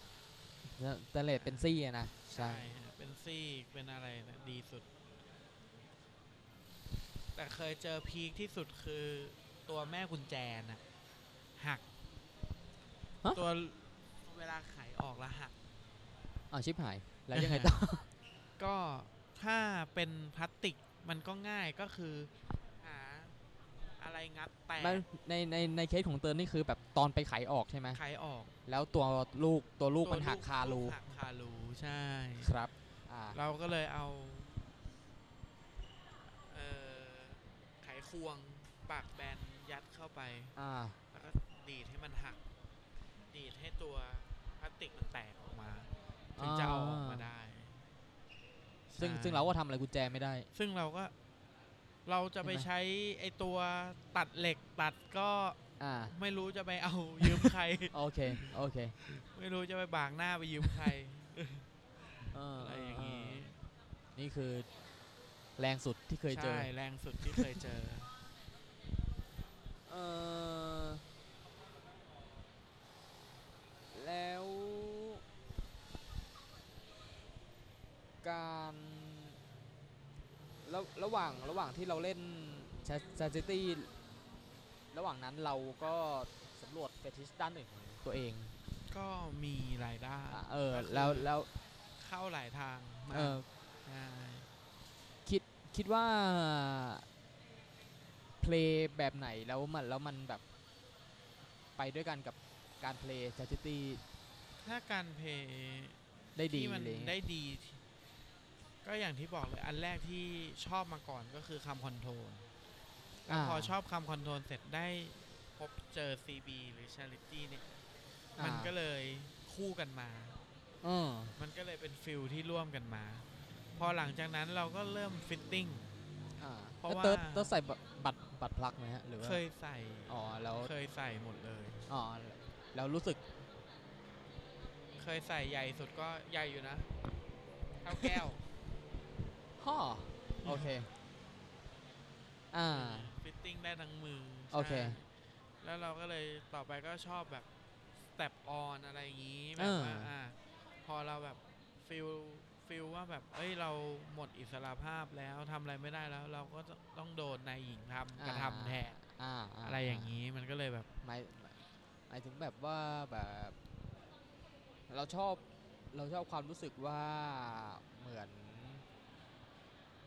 แต่เลทเป็นซี่อะนะ ใช่ฮะเป็นซี่เป็นอะไรนะดีสุด แต่เคยเจอพีคที่สุดคือตัวแม่กุญแจน่ะหักตัวเวลาไขออกแล้วหักอ่าชิบหาย แล้วยังไงต่อ ก็ถ้าเป็นพลาสติกมันก็ง่ายก็คือหาอะไรงัดแตกไม่ในในในเคสของเติร์นนี่คือแบบตอนไปไขออกใช่ไหมไขออกแล้วตัวลูกตัวลูกตัวมันหักคารูลูกหักคารูใช่ ครับ อ่า เราก็เลยเอาเอ่อไข ควงปากแบนยัดเข้าไป อ่า แล้วก็ดีดให้มันหัก ดีดให้ตัวพลาสติกมันแตกออกมา ถึงจะเอาออกมาได้ซึ่งใช่ซึ่งเราก็ทำอะไรกุญแจไม่ได้ ซึ่งเราก็ เราจะไปใช่ไหมใช้ไอตัวตัดเหล็กตัดก็อ่า ไม่รู้จะไปเอา ยืมใคร โอเค โอเคไม่รู้จะไปบากหน้าไปยืมใครเอออะไรอย่างนี้ นี้ นี่คือ แรงสุดที่เคยเจอ ใช่แรงสุดที่เคยเจอ เออแล้ว การระระหว่างระหว่างที่เราเล่นชาซิตี้ระหว่างนั้นเราก็สำรวจเฟติชด้านหนึ่งของตัวเอง ก็มีรายได้อะเออก็คือแล้วแล้วเข้าหลายทางมาเออ ใช่ คิดคิดว่า play แบบไหนแล้วมันแล้วมันแบบไปด้วยกันกับการ play chastityถ้าการ play ได้ดีที่มันเลยได้ดี ก็อย่างที่บอกเลยอันแรกที่ชอบมาก่อนก็คือ cum control แล้วพอชอบ cum control เสร็จได้พบเจอ CB หรือ chastity เนี่ยมันก็เลยคู่กันมาเออมันก็เลยเป็น feel ที่ร่วมกันมา พอหลังจากนั้นเราก็เริ่ม fisting อ่าเพราะแล้วว่าเติร์ดเติร์ดใส่ butt butt butt plug ไหมฮะหรือว่าเคยใส่อ๋อแล้วเคยใส่หมดเลยอ๋อแล้วรู้สึก เคยใส่ใหญ่สุดก็ใหญ่อยู่นะเท่าแก้วฮ่อโอเค อ่า fisting ได้ทั้งมือโอเคใช่แล้วเราก็เลยต่อไปก็ชอบแบบ strap-on อะไรอย่างนี้แบบว่าเอออ่อ่าพอเราแบบ feel feel ว่าแบบ เอ้ยเราหมดอิสรภาพแล้วทำอะไรไม่ได้แล้ว เราก็จะต้องโดนนายหญิงทำกระทำแทนอ่าอะไรอย่างนี้มันก็เลยแบบ หมายหมายถึงแบบว่าแบบ เราชอบเราชอบความรู้สึกว่าเหมือน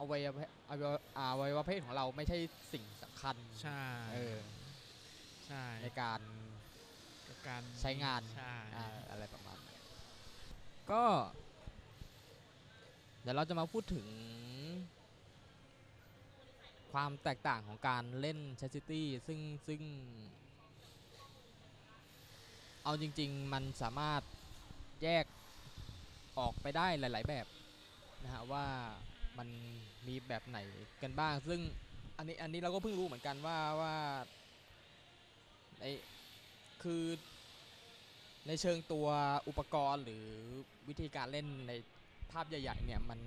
อวัยวะอวัยวะอ่าอวัยวะเพศของเราไม่ใช่สิ่งสำคัญใช่ เออใช่ในการกับการใช้งานใช่ อ่าอะไรประมาณนั้นก็เดี๋ยวเราจะมาพูดถึง ความแตกต่างของการเล่น c h a s i t y ซึ่งซึ่ง เอาจริง ๆ มันสามารถแยกออกไปได้หลาย ๆ แบบนะฮะว่ามันมีแบบไหนกันบ้าง ซึ่งอันนี้อันนี้เราก็เพิ่งรู้เหมือนกันว่าว่าไอคือในเชิงตัวอุปกรณ์หรือวิธีการเล่นใน ภาพใหญ่ๆเนี่ยมัน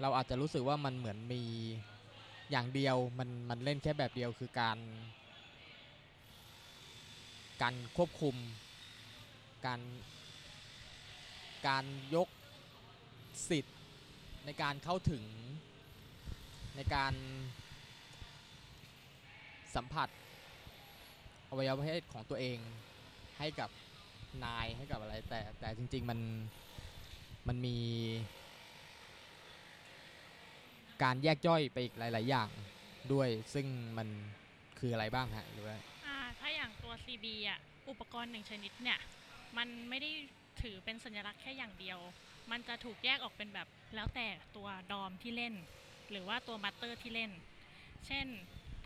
เราอาจจะรู้สึกว่ามันเหมือนมีอย่างเดียวมันมันเล่นแค่แบบเดียวคือการ การควบคุม การ การยกสิทธิ์ในการเข้าถึง ในการสัมผัสอวัยวะเพศของตัวเองให้กับนายให้กับอะไรแต่แต่จริง ๆ มัน มันมี การแยกย่อยไปอีกหลาย ๆ อย่างด้วยซึ่งมันคืออะไรบ้างฮะหรือว่าถ้าอย่างตัว CB อะอุปกรณ์หนึ่งชนิดเนี่ย มันไม่ได้ถือเป็นสัญลักษณ์แค่อย่างเดียว มันจะถูกแยกออกเป็นแบบแล้วแต่ตัว dom ที่เล่น หรือว่าตัว master ที่เล่น เช่น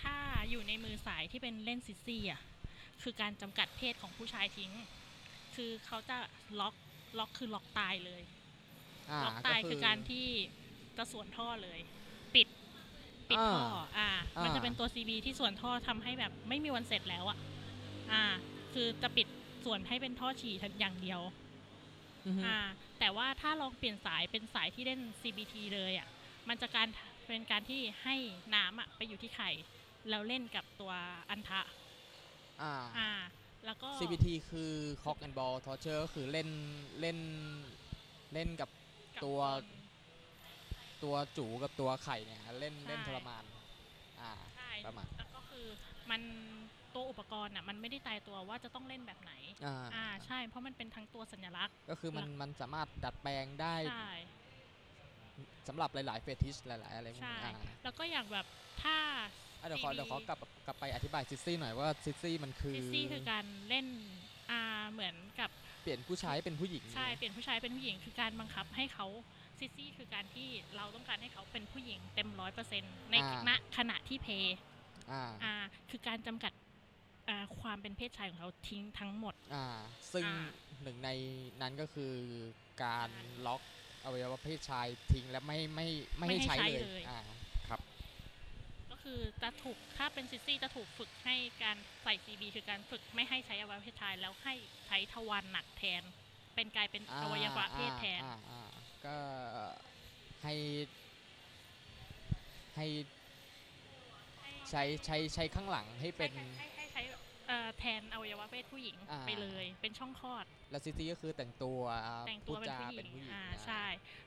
ถ้าอยู่ในมือสายที่เป็นเล่น sissy อะคือการจำกัดเพศของผู้ชายทิ้ง คือเขาจะล็อกล็อกคือล็อกตายเลย ล็อกตายก็คือการที่จะสวนท่อเลย ปิดปิดอ่าท่ออ่า มันอ่าจะเป็นตัว CB ที่สวนท่อทำให้แบบไม่มีวันเสร็จแล้วอะอ่า คือจะปิดส่วนให้เป็นท่อฉี่อย่างเดียวอือฮึอ่า แต่ว่าถ้าลองเปลี่ยนสายเป็นสายที่เล่น CBT เลยอะ มันจะการเป็นการที่ให้น้ำอะไปอยู่ที่ไข่แล้วเล่นกับตัวอันทะ อ่า อ่า แล้วก็ CBT คือ cock and ball torture ก็คือเล่นเล่นเล่นกับกับ ตัวคนตัวจูกับตัวไข่เนี่ยเล่นเล่นใช่ทรมานอ่าใช่ประมาณแล้วก็คือมันตัวอุปกรณ์อะมันไม่ได้ตายตัวว่าจะต้องเล่นแบบไหนอ่าอ่าใช่เพราะมันเป็นทั้งตัวสัญลักษณ์ ก็คือมันมันสามารถดัดแปลงได้ใช่สำหรับหลาย ๆ เฟติชหลาย ๆ อะไรพวกใช่นี้อ่าแล้วก็อย่างแบบถ้าอะเดี๋ยวขอ CB เดี๋ยวขอกลับกลับไปอธิบายซิซี่หน่อยว่าซิซี่มันคือซิซี่คือการเล่นอ่า เหมือนกับเปลี่ยนผู้ชายให้เป็นผู้หญิงใช่เปลี่ยนผู้ชายเป็นผู้หญิงคือการบังคับให้เขาซิซี่คือการที่เราต้องการให้เขาเป็นผู้หญิงเต็มร้อยเปอร์เซ็นต์ในณขณะที่เพย์อ่าอ่าคือการจำกัดอ่าความเป็นเพศชายของเขาทิ้งทั้งหมดอ่าซึ่งอ่าหนึ่งในนั้นก็คือการใช่ล็อกอวัยวะเพศชายทิ้งและไม่ไม่ไม่ให้ไม่ให้ใช้ใช้เลยเลยอ่าครับก็ คือจะถูกถ้าเป็น sissy จะถูกฝึกให้การใส่ CB คือการฝึกไม่ให้ใช้อวัยวะเพศชายแล้วให้ใช้ทวารหนักแทน เป็นกลายเป็นอวัยวะเพศแทนอ่าอ่าอ่าก็ให้ให้ใช้ใช้ใช้ข้างหลังให้เป็นให้ให้ให้ใช้เอ่อแทนอวัยวะเพศผู้หญิงอ่าไปเลย เป็นช่องคลอด แล้ว sissy ก็คือแต่งตัวแต่งตัวเป็นพูดจาเป็นผู้หญิงผู้หญิงอ่าอ่าใช่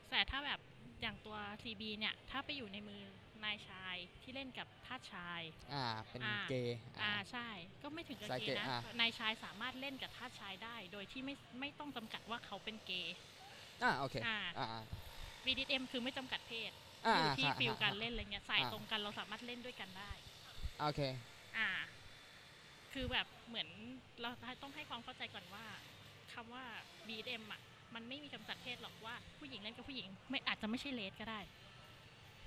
แต่ถ้าแบบอย่างตัว CB เนี่ยถ้าไปอยู่ในมือ นายชายที่เล่นกับทาสชาย อ่า เป็นอ่า เกย์อ่า อ่า ใช่ ก็ไม่ถึงกับสายเกเกย์ย์นะ อะ นายชายสามารถเล่นกับทาสชายได้ โดยที่ไม่ไม่ต้องจำกัดว่าเขาเป็นเกย์ อ่า โอเค อ่า อ่าอ่า BDSM คือไม่จำกัดเพศ อ่าอยู่ที่ค่ะฟิลค่ะการเล่นอะไรเงี้ยสายอ่าตรงกันเราสามารถเล่นด้วยกันได้ โอเค อ่า คือแบบเหมือนเราต้องให้ความเข้าใจก่อนว่าคำว่า BDM อะ มันไม่มีจำกัดเพศหรอกว่าผู้หญิงเล่นกับผู้หญิง ไม่อาจจะไม่ใช่เลสก็ได้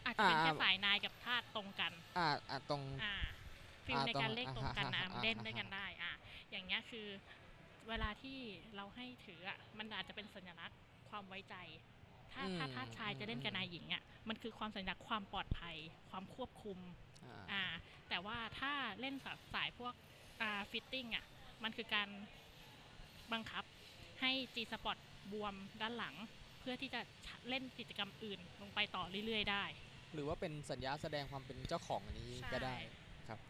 อาจจะเป็นอ่าแค่สายนายกับทาสตรงกัน อ่าอ่าตรงอ่าฟิลอ่าในตรงการเล่นตรงกันนะอ่าฮะเล่นอ่าฮะด้วยกันได้อ่าอย่างเงี้ยคือ เวลาที่เราให้ถืออะมันอาจจะเป็นสัญลักษณ์ความไว้ใจ ถ้าถ้าทาสชายจะเล่นกับนายหญิงอะมันคือความสัญลักษณ์ความปลอดภัย ความควบคุมอ่าอ่าแต่ว่าถ้าเล่นแบบสายพวกอ่า fisting อะมันคือการบังคับให้ G Spot บวมด้านหลัง เพื่อที่จะเล่นกิจกรรมอื่นลงไปต่อเรื่อยๆได้ หรือว่าเป็นสัญญาแสดงความเป็นเจ้าของอันนี้ก็ได้ใช่ครับ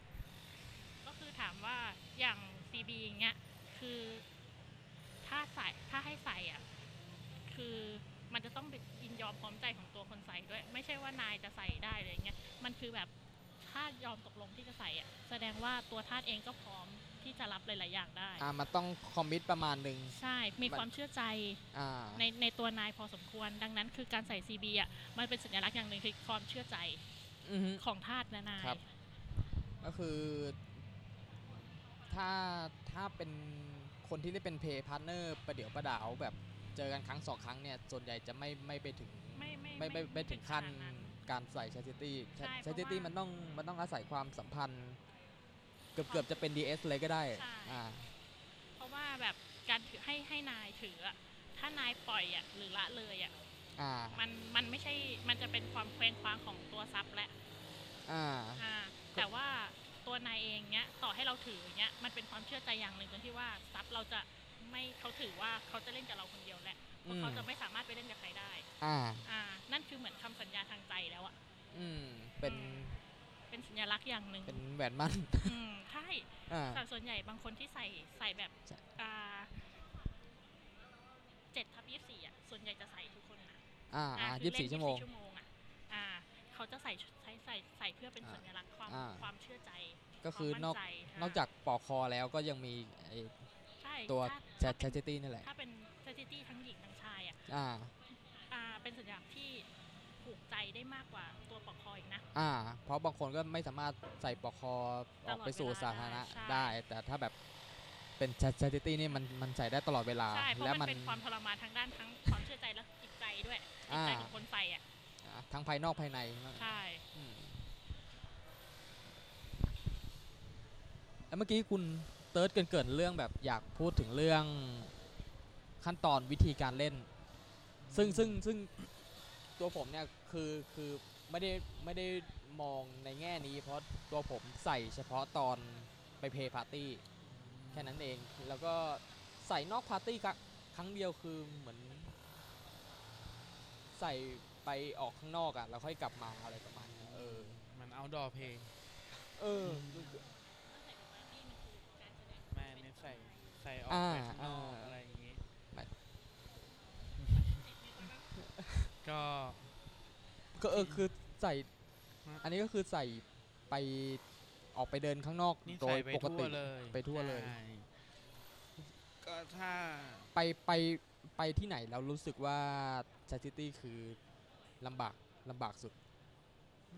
ก็คือถามว่าอย่าง CB อย่างเงี้ยคือถ้าใส่ถ้าให้ใส่อะคือมันจะต้องเป็นยินยอมพร้อมใจของตัวคนใส่ด้วย ไม่ใช่ว่านายจะใส่ได้อะไรเงี้ยมันคือแบบถ้ายอมตกลงที่จะใส่อะแสดงว่าตัวทาสเองก็พร้อม ที่จะรับหลาย ๆ อย่างได้ อ่ามันต้อง commit ประมาณหนึ่ง ใช่ มีมันความเชื่อใจอ่า ในในตัวนายพอสมควร ดังนั้นคือการใส่ CB อะมันเป็นสัญลักษณ์อย่างหนึ่งคือความเชื่อใจอือฮึ ของทาสและนาย ครับ ก็คือถ้าถ้าเป็นคนที่ได้เป็น play partner ประเดี๋ยวประดาวแบบเจอกันครั้งสองครั้งเนี่ย ส่วนใหญ่จะไม่ไม่ไปถึงไม่ไม่ไม่ไม่ไม่ถึงขั้นขนาดนั้นการใส่ chastity ใช่ chastity เพราะว่ามันต้องมันต้องอาศัยความสัมพันธ์ เกือบเกือบจะเป็น DS เลยก็ได้ใช่ อ่า เพราะว่าแบบการถือให้ให้นายถืออะถ้านายปล่อยอะหรือละเลยอะอ่า มันมันไม่ใช่มันจะเป็นความเคว้งคว้างของตัว sub แหละอ่า อ่าแต่ว่าตัวนายเองเนี้ยต่อให้เราถือเนี้ยมันเป็นความเชื่อใจอย่างหนึ่งตรงที่ว่า sub เราจะไม่เขาถือว่าเขาจะเล่นกับเราคนเดียวแหละเพราะเขาอืมจะไม่สามารถไปเล่นกับใครได้ อ่า อ่า นั่นคือเหมือนคำสัญญาทางใจแล้วอะ อืม เป็น อืม เป็นสัญลักษณ์อย่างหนึ่งเป็นแหวนมั่นอืมใช่อ่าแต่ส่วนใหญ่บางคนที่ใส่ใส่แบบใช่อ่าเจ็ดทับยี่สี่อะส่วนใหญ่จะใส่ทุกคนนะอ่าอ่าอ่าคือยี่สิบเล่นสี่ชั่วโมง24ชั่วโมงอะอ่าเขาจะใส่ใส่ใส่ใส่เพื่อเป็นอ่าสัญลักษณ์ความอ่าความเชื่อใจ ก็คือความนมั่อกใจนอกจากปอกคอแล้วก็ยังมีไอ้ใช่ตัวถ้าแชถ้าทเป็นตี้นี่แหละถ้าเป็นเซติตี้ทั้งหญิงทั้งชายอะอ่าอ่าเป็นสัญลักษณ์ที่ ผูกใจได้มากกว่าตัวปลอกคออีกนะ อ่า เพราะบางคนก็ไม่สามารถใส่ปลอกคอออกไปสู่สาธารณะใช่ได้ แต่ถ้าแบบเป็นแชทตี้นี่มันมันใส่ได้ตลอดเวลาใช่เพราะและมัมันนเป็นความทรมานทั้งด้านทั้งความเชื่อใจและจิตใจด้วยจิตใจอ่าของคนใส่อะอ่าทั้งภายนอกภายในใช่อืมแล้วเมื่อกี้คุณเติร์ดเกินเกินๆเรื่องแบบอยากพูดถึงเรื่องขั้นตอนวิธีการเล่น ซึ่งซึ่งซึ่ง ตัวผมเนี่ยคือคือไม่ได้ไม่ได้มองในแง่นี้เพราะตัวผมใส่เฉพาะตอนไปเพย์ปาร์ตี้แค่นั้นเอง แล้วก็ใส่นอกปาร์ตี้ครั้งครั้งเดียวคือเหมือน ใส่ไปออกข้างนอกอะ่ะแล้วค่อยกลับมาอะไรประมาณนี้เออ มันเอาดอเพลงเออแม่นี่ใส่ใส่ออกอ่าไปข้างนอกอ่าอะไรอย่างงี้ ไม่ ก็ก็เออคือใส่ฮะอันนี้ก็คือใส่ไปออกไปเดินข้างนอกนี่โดใส่ยไปปกทั่ติวเลยไปทั่วเลย ใช่ก็ถ้า ไปไปไปที่ไหนแล้วรู้สึกว่าชาติตี้คือลำบากลำบากสุด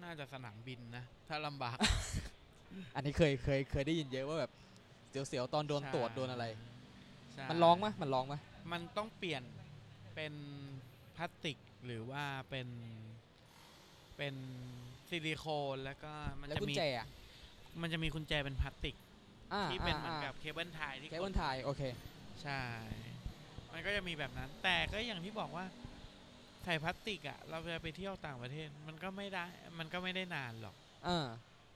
น่าจะสนามบินนะ ถ้าลำบาก อันนี้เคยเคยเคยได้ยินเยอะว่าแบบเสียวๆตอนโดนใช่ ตรวจโดนอะไร ใช่มันร้องไหมมันร้องไหมมันต้องเปลี่ยนเป็นพลาสติก หรือว่าเป็นเป็นซิลิโคนแล้วก็มันแล้วจะกุญมีแจอะมันจะมีกุญแจเป็นพลาสติก อ่าที่เป็นเหมือนกับเคเบิลไทยที่เคกเบิดลไทยโอเค ใช่ มันก็จะมีแบบนั้น แต่ก็อย่างที่บอกว่าใส่พลาสติกอะเราจะไปเที่ยวต่างประเทศ มันก็ไม่ได้ มันก็ไม่ได้นานหรอกอ่า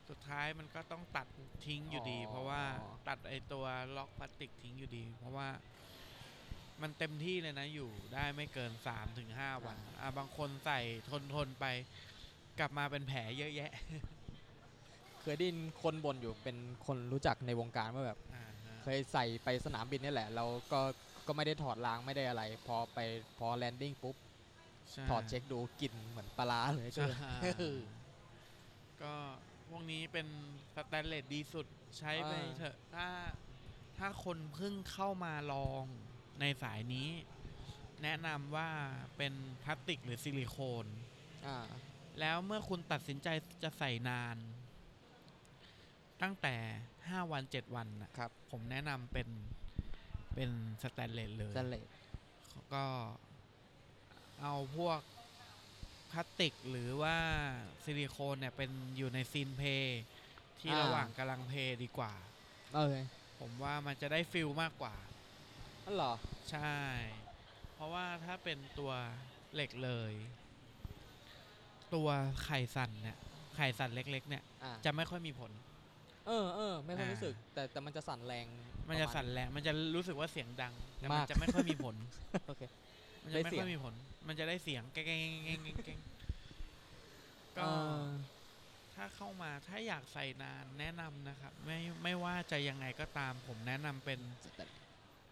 สุดท้ายมันก็ต้องตัดทิ้งอยู่ดี อ๋อ เพราะว่าตัดไอตัวล็อกพลาสติกทิ้งอยู่ดี เพราะว่า มันเต็มที่เลยนะอยู่ได้ไม่เกิน3าถึงหวัน อะบางคนใส่ทนทนไป กลับมาเป็นแผลเยอะแยะ เคยได้ยินคนบ่นอยู่เป็นคนรู้จักในวงการว่าแบบ อ่าฮะเคยใส่ไปสนามบินนี่แหละ เราก็ก็ไม่ได้ถอดล้างไม่ได้อะไร พอไปพอ landing ปุ๊บ ใช่ ถอดเช็คดูกลิ่นเหมือนปลาร้าเลยก็ใช่เลย ก็พวกนี้เป็นสแตนเลสดีสุดใช้ไปอ่า เถอะถ้าถ้าคนเพิ่งเข้ามาลอง ในสายนี้ แนะนำว่าเป็นพลาสติกหรือซิลิโคนอ่าแล้วเมื่อคุณตัดสินใจจะใส่นาน ตั้งแต่5วัน7วันนะครับ ผมแนะนำเป็นเป็นสแตนเลสเลยสแตนเลสก็เอาพวกพลาสติกหรือว่าซิลิโคนเนี่ยเป็นอยู่ใน scene play ที่ระหว่างกำลัง play ดีกว่า โอเค ผมว่ามันจะได้ฟิลมากกว่า นั่นเหรอ ใช่ เพราะว่าถ้าเป็นตัวเหล็กเลย ตัวไข่สั่นเนี่ยไข่สั่นเล็ก ๆ เนี่ย อ่าจะไม่ค่อยมีผล เออเออไม่ค่อยอ่ารู้ รู้สึก แต่แต่มันจะสั่นแรงมันจะปรสั่นแรงมันจะรู้สึกว่าเสียงดังแต่มันมาก จะไม่ค่อยมีผล โอเค มันจะได้ไม่เสียค่ง อยมีผล มันจะได้เสียงแก้งๆๆๆๆก็เออถ้าเข้ามาถ้าอยากใส่นานแนะนำนะครับ ไม่ไม่ว่าจะยังไงก็ตามผมแนะนำเป็นสแตนเลส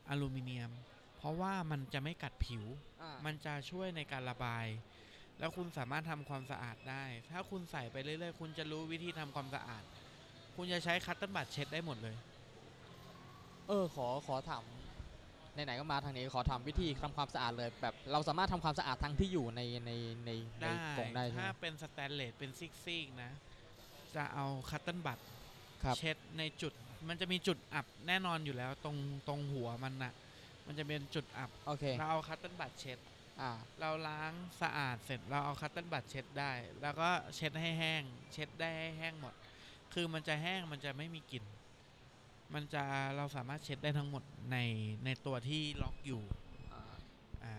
อลูมิเนียม เพราะว่ามันจะไม่กัดผิวอ่ามันจะช่วยในการระบาย แล้วคุณสามารถทำความสะอาดได้ ถ้าคุณใส่ไปเรื่อยๆ คุณจะรู้วิธีทำความสะอาด คุณจะใช้ cotton bud เช็ดได้หมดเลย เออขอขอถามไหนๆก็มาทางนี้ขอทำวิธีทำความสะอาดเลย แบบเราสามารถทำความสะอาดทั้งที่อยู่ในในในในได้กล่องได้ใช่ไหม ถ้าเป็นสแตนเลสเป็นซี่ๆนะ จะเอา cotton bud ครับเช็ดในจุด มันจะมีจุดอับแน่นอนอยู่แล้ว ตรงตรงหัวมันนะมันจะเป็นจุดอับ โอเค เราเอา cotton bud เช็ด อ่า เราล้างสะอาดเสร็จเราเอา cotton bud เช็ดได้ แล้วก็เช็ดให้แห้ง เช็ดได้ให้แห้งหมด คือมันจะแห้งมันจะไม่มีกลิ่น มันจะเราสามารถเช็ดได้ทั้งหมดในในตัวที่ล็อกอยู่ อ่าอ่า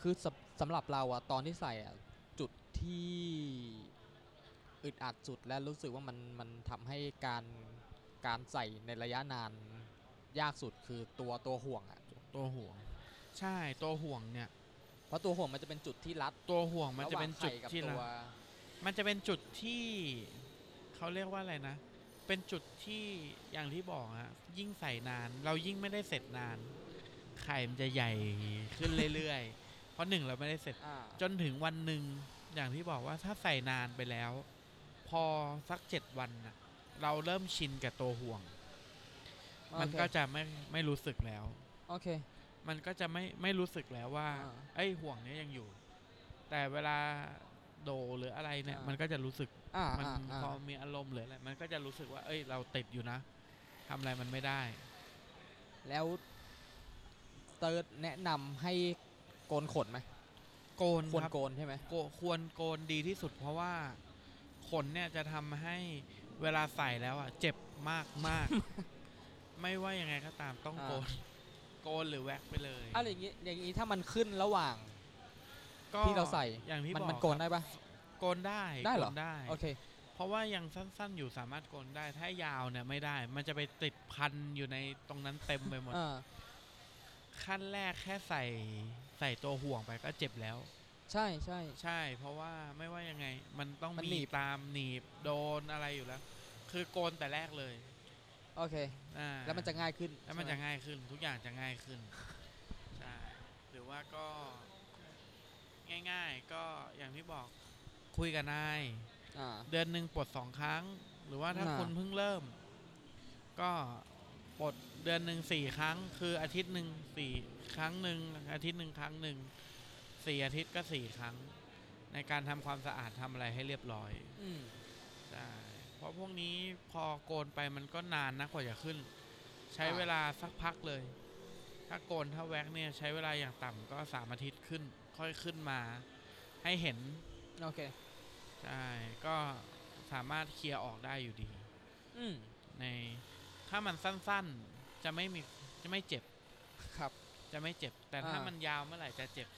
คือสำสำหรับเราอะตอนที่ใส่อะจุดที่อึดอัดสุดและรู้สึกว่ามันมันทำให้การ การใส่ในระยะนานยากสุดคือตัวตัวห่วงอะตัวห่วง ใช่ตัวห่วงเนี่ย เพราะตัวห่วงมันจะเป็นจุดที่รัดตัวห่วงมันจะเป็นรหว่างจุดไข่กับที่ตัรัวดมันจะเป็นจุดที่เขาเรียกว่าอะไรนะ เป็นจุดที่อย่างที่บอกอะยิ่งใส่นาน เรายิ่งไม่ได้เสร็จนาน ไข่มันจะใหญ่ขึ้นเรื่อยๆพราะหนึ่งเราไม่ได้เสร็จอ่าจนถึงวันหนึ่งอย่างที่บอกว่าถ้าใส่นานไปแล้ว พอสักเจ็ดวันน่ะ เราเริ่มชินกับตัวห่วง มันโอเคก็จะไม่ไม่รู้สึกแล้ว โอเค มันก็จะไม่ไม่รู้สึกแล้วว่าอ่าไอ้ยห่วงเนี้ยยังอยู่ แต่เวลาโดหรืออะไรเนี่ยอ่ามัมันก็จะรู้สึกอ่ามันอ่าอ่าพอมีอารมณ์หรืออะไรมันก็จะรู้สึกว่า เอ้ย เราติดอยู่นะทำอะไรมันไม่ได้ แล้วเติร์ดแนะนำให้โกนขนไหมโกนควรครับโกนใช่ไหม โกควรโกนดีที่สุดเพราะว่าขนเนี่ยจะทำให้ เวลาใส่แล้วอะ เจ็บมากมาก ไม่ว่ายังไงก็ตามต้องโกน โกนหรือแว็กไปเลยอะไรอย่างงี้อย่างงี้ถ้ามันขึ้นระหว่างก็ที่เราใส่อย่างที่มันบอกมันโกนครับได้ปะโกนได้ได้เหรอโกนได้โอเค เพราะว่ายังสั้นๆ อยู่สามารถโกนได้ถ้ายาวเนี่ยไม่ได้ มันจะไปติดพันอยู่ในตรงนั้นเต็มไปหมดอ่าขั้นแรกแค่ใส่ใส่ตัวห่วงไปก็เจ็บแล้ว ใช่ใช่ ใช่ เพราะว่าไม่ว่ายังไง มันต้องมันหนีมีบ ตามหนีบโดนอะไรอยู่แล้ว คือโกนแต่แรกเลยโอเค อ่าแล้วมันจะง่ายขึ้นแล้วมันจะใช่ไหง่ายขึ้น ทุกอย่างจะง่ายขึ้นใช่หรือว่าก็ง่ายๆ ก็อย่างที่บอกคุยกับนาย อ่า เดือนหนึ่งปลดสองครั้ง หรือว่าถ้าอ่า คุณเพิ่งเริ่ม ก็ปลดเดือนหนึ่งสี่ครั้ง คืออาทิตย์หนึ่งสี่ครั้งหนึ่งอาทิตย์หนึ่งครั้งหนึ่ง สี่อาทิตย์ก็สี่ครั้ง ในการทำความสะอาดทำอะไรให้เรียบร้อยอืมใช่เพราะพวกนี้พอโกนไปมันก็นานนะกว่าจะขึ้น ใช้อ่าเวลาสักพักเลย ถ้าโกนถ้าแว็กเนี่ยใช้เวลาอย่างต่ำก็สามอาทิตย์ขึ้น ค่อยขึ้นมา ให้เห็นโอเคใช่ก็สามารถเคลียร์ออกได้อยู่ดี อืมในถ้ามันสั้นๆจะไม่มีจะไม่เจ็บ ครับ จะไม่เจ็บ แต่ถ้าอ่ามั มันยาวเมื่อไหร่จะเจ็บ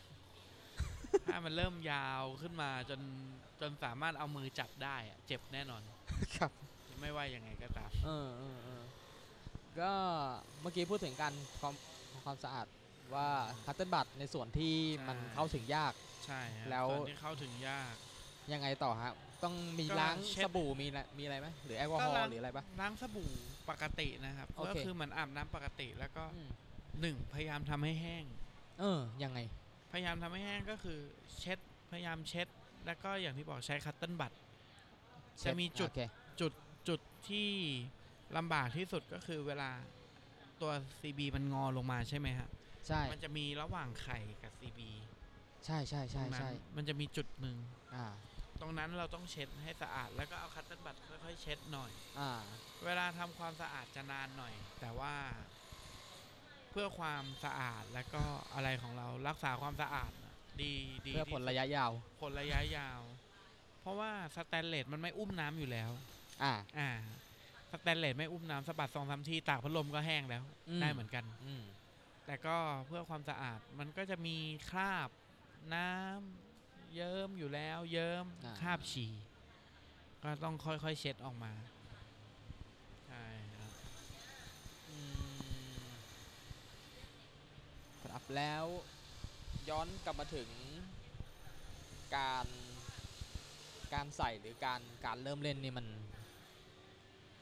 ถ้ามันเริ่มยาวขึ้นมาจนจนสามารถเอามือจับได้อะเจ็บแน่นอน ครับ ไม่ว่ายังไงก็ตามเออเออเออก็เมื่อกี้พูดถึงการความความสะอาดว่าคัตเติลบัตในส่วนที่ใช่มันเข้าถึงยาก ใช่ฮะแล้ว ส่วนที่เข้าถึงยาก ยังไงต่อฮะต้องมีก็ล้างเช็ด สบู่มีอะไรมีอะไรไหมหรือแอลกอฮอก็ล้างล์หรืออะไรปะ ล้างสบู่ปกตินะครับ โอเค ก็คือเหมือนอาบน้ำปกติแล้วก็อืมหนึ่งพยายามทำให้แห้ง เออยังไง พยายามทำให้แห้งก็คือเช็ดพยายามเช็ด แล้วก็อย่างที่บอกใช้คัตเติ้ลบัตจะมีจุดโอเคจุดจุดที่ลำบากที่สุดก็คือเวลาตัว CB มันงอลงมาใช่ไหมฮะใช่ มันจะมีระหว่างไข่กับ CB ใช่ใช่ตรใช่งนั้นใช่ มันจะมีจุดหนึ่งอ่า ตรงนั้นเราต้องเช็ดให้สะอาด แล้วก็เอาคัตเติ้ลบัตค่อยๆเช็ดหน่อย อ่า เวลาทำความสะอาดจะนานหน่อย แต่ว่า เพื่อความสะอาดแล้วก็อะไรของเรารักษาความสะอาดน่ะดีดีเพื่อผลที่ระยะยาว ผลระยะยาว เพราะว่าสแตนเลสมันไม่อุ้มน้ำอยู่แล้ว อ่า อ่าสแตนเลสไม่อุ้มน้ำสะบัดสองสามทีตากพัดลมก็แห้งแล้ว อืม ได้เหมือนกัน อืม แต่ก็เพื่อความสะอาดมันก็จะมีคราบน้ำเยิ้มอยู่แล้ว เยิ้มอ่า คราบฉี่ก็ต้องค่อยๆเช็ดออกมาใช่ครับ อืม ครับแล้ว ย้อนกลับมาถึงการการใส่หรือการการเริ่มเล่นนี่มัน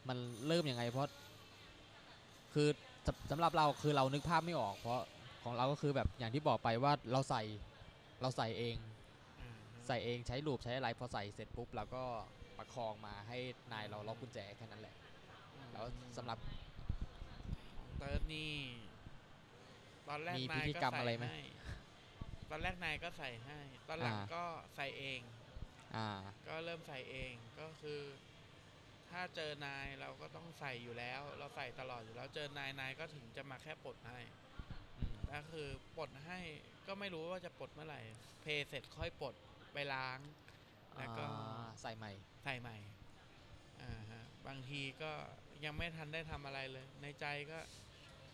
มันเริ่มยังไงเพราะคือสำสำหรับเราคือเรานึกภาพไม่ออก เพราะของเราก็คือแบบอย่างที่บอกไปว่าเราใส่เราใส่เองอ่าใส่เองใช้ลูปใช้อะไรพอใส่เสร็จปุ๊บเราก็ประคองมาให้นายเราล็อกกุญแจแค่นั้นแหละ แล้วสำหรับเติร์ดนี่ ตอนแรกมีนาพิยธีก็กรรมใส่อะไรไหมให้ตอนแรกนายก็ใส่ให้ ตอนหลังอ่าก็ใส่เอง อ่า ก็เริ่มใส่เองก็คือ ถ้าเจอนายเราก็ต้องใส่อยู่แล้ว เราใส่ตลอดอยู่แล้วเจอนายนายก็ถึงจะมาแค่ปลดให้อืมก็คือปลดให้ก็ไม่รู้ว่าจะปลดเมื่อไหร่ เพย์เสร็จค่อยปลดไปล้าง แล้วก็อ่าใส่ใหม่ ใส่ใหม่ อ่าฮะ บางทีก็ยังไม่ทันได้ทำอะไรเลย ในใจก็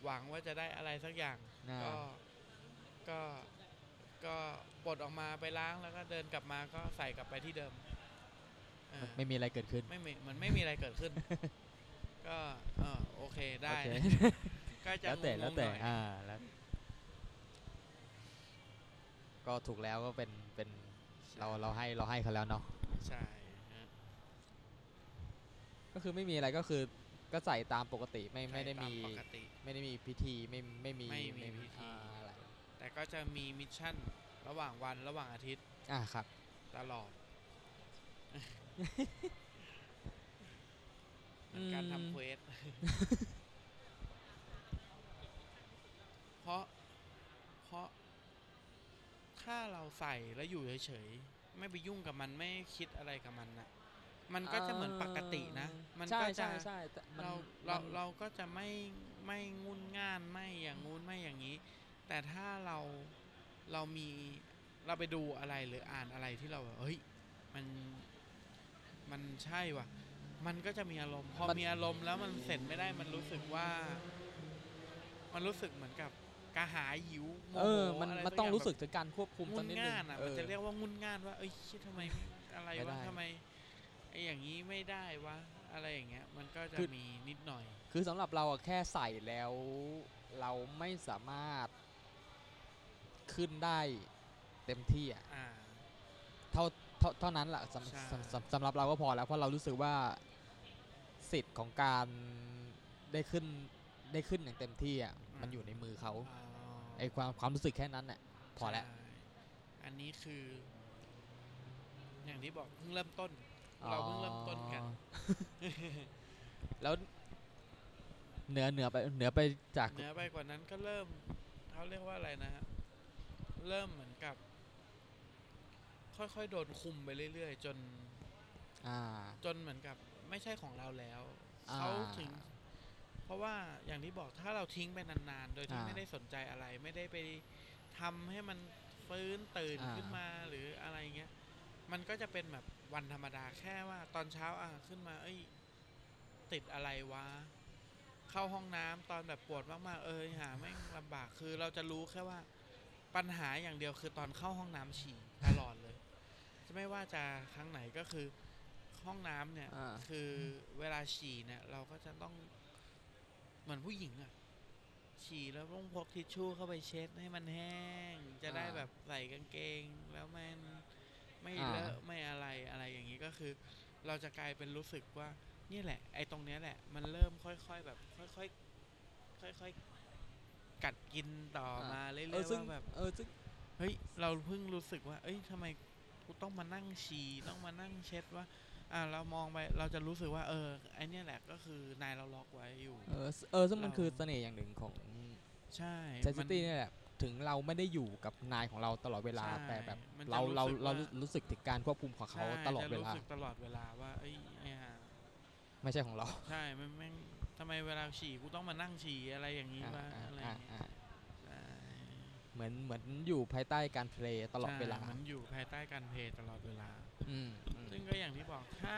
หวังว่าจะได้อะไรสักอย่าง อ่า ก็ก็ก็ปลดออกมาไปล้างแล้วก็เดินกลับมาก็ใส่กลับไปที่เดิมอ่าไม่มีอะไรเกิดขึ้นไม่มีมันไม่มีอะไรเกิดขึ้น ก็เออโอเคได้ โอเคก็จะแล้วแต่งแล้วงๆแต่หน่อยอ่าแล้วก็ถูกแล้วก็เป็นเป็นเราเราให้เราให้เขาแล้วเนาะ ใช่ฮะก็คือไม่มีอะไรก็คือ ก็ใส่ตามปกติไม่ไม่ได้ใช่ตามีปกติ ไม่ได้มีพิธีไม่ไม่มีไม่มีพิธีอ่าอะไรแต่ก็จะมีมิชชั่นระหว่างวันระหว่างอาทิตย์อ่าครับ ตลอดเหมือนการอืมทำเควสเพราะเพราะถ้าเราใส่แล้วอยู่เฉยๆ ไม่ไปยุ่งกับมันไม่คิดอะไรกับมันนะ มันก็จะเหมือนปกตินะ มันใช่ก็จะใช่ใช่แต่มันเราเรามันเราก็จะไม่ไม่งุนง่านไม่อย่างงู้นไม่อย่างนี้ แต่ถ้าเราเรามีเราไปดูอะไรหรืออ่านอะไรที่เราแบบเฮ้ยมันมันใช่ว่ะ มันก็จะมีอารมณ์ พอมันมีอารมณ์แล้วมันเสร็จไม่ได้มันรู้สึกว่า มันรู้สึกเหมือนกับกระหายหิวโมเอโหอมันอะไรมันสัต้องย่ารู้สึกแบบถึงการควบคุมงุตอนนนิดนึงง่านอะเอมันอจะเรียกว่างุนง่านว่าเอ้ยชิทำไมอะไรไม่วะได้ทำไมไอ้อย่างนี้ไม่ได้วะอะไรอย่างเงี้ยมันก็จะคือ มีนิดหน่อย คือสำหรับเราอะแค่ใส่แล้วเราไม่สามารถขึ้นได้เต็มที่อะอ่า เท่าเท่าเท่านั้นแหละสำใช่ สำสำสำหรับเราก็พอแล้วเพราะเรารู้สึกว่าสิทธิ์ของการได้ขึ้นได้ขึ้นอย่างเต็มที่อะมันอยู่ในมือเขาอ๋อไอความความรู้สึกแค่นั้นน่ะพอแล้ว ใช่อันนี้คือ อย่างที่บอกเพิ่งเริ่มต้น เราเพิ่งเริ่มต้นกันอ๋อแล้วเหนือเหนือไปเหนือไปจากเหนือไปกว่านั้นก็เริ่มเขาเรียกว่าอะไรนะฮะเริ่มเหมือนกับ ค่อยๆโดนคุมไปเรื่อยๆ จนอ่าจนเหมือนกับไม่ใช่ของเราแล้วอ่าเขาถึง เพราะว่าอย่างที่บอกถ้าเราทิ้งไปนานๆ โดยที่อ่าไม่ได้สนใจอะไร ไม่ได้ไปทำให้มันฟื้นตื่นอ่าขึ้นมาหรืออะไรเงี้ย มันก็จะเป็นแบบวันธรรมดาแค่ว่าตอนเช้าอะขึ้นมา เอ้ย ติดอะไรวะ เข้าห้องน้ำตอนแบบปวดมากๆเอ้ยหาแม่งลำบากคือเราจะรู้แค่ว่าปัญหาอย่างเดียวคือตอนเข้าห้องน้ำฉี่ตลอดเลยจะไม่ว่าจะครั้งไหนก็คือห้องน้ำเนี่ยอ่าคือเวลาฉี่เนี่ย เราก็จะต้องเหมือนผู้หญิงอะฉี่แล้วต้องพกทิชชู่เข้าไปเช็ดให้มันแห้ง จะได้อ่าแบบใส่กางเกง แล้วมัน ไม่อ่าเลอะไม่อะไรอะไรอย่างนี้ก็คือ เราจะกลายเป็นรู้สึกว่านี่แหละ ไอ้ตรงเนี้ยแหละ มันเริ่มค่อยๆแบบ ค่อยๆค่อยๆกัดกินต่อมาเรื่อยเออๆซึ่งว่าแบบเออซึ่งเฮ้ยเราเพิ่งรู้สึกว่า เอ้ยทำไมกูต้องมานั่งฉี่ต้องมานั่งเช็ดว่าอ่าเรามองไปเราจะรู้สึกว่า เออไอเนี้ยแหละก็คือนายเราล็อกไว้อยู่ เออเออซึ่งมันเราคือเสน่ห์อย่างหนึ่งของใช่เซนซิมันตี้นี่ยแหละ ถึงเราไม่ได้อยู่กับนายของเราตลอดเวลา ใช่แต่แบบมันจะเราเรารู้สึกเราว่า รู้สึกถึงการควบคุมของเขาใช่ตลอดจะเวลา รู้สึกตลอดเวลาว่าเอ้ยเนี่ยไม่ใช่ของเราใช่มันแม่งทำไมเวลาฉี่กูต้องมานั่งฉี่อะไรอย่างนี้อ่าวะอ่าอะไรออ่าย่างเงี้ยอ่าใช่เหมือนเหมือนอยู่ภายใต้การเพลย์ตลอดเวลา ใช่มันอยู่ภายใต้การเพลย์ตลอดเวลา อืมอืมซึ่งก็อย่างที่บอกถ้า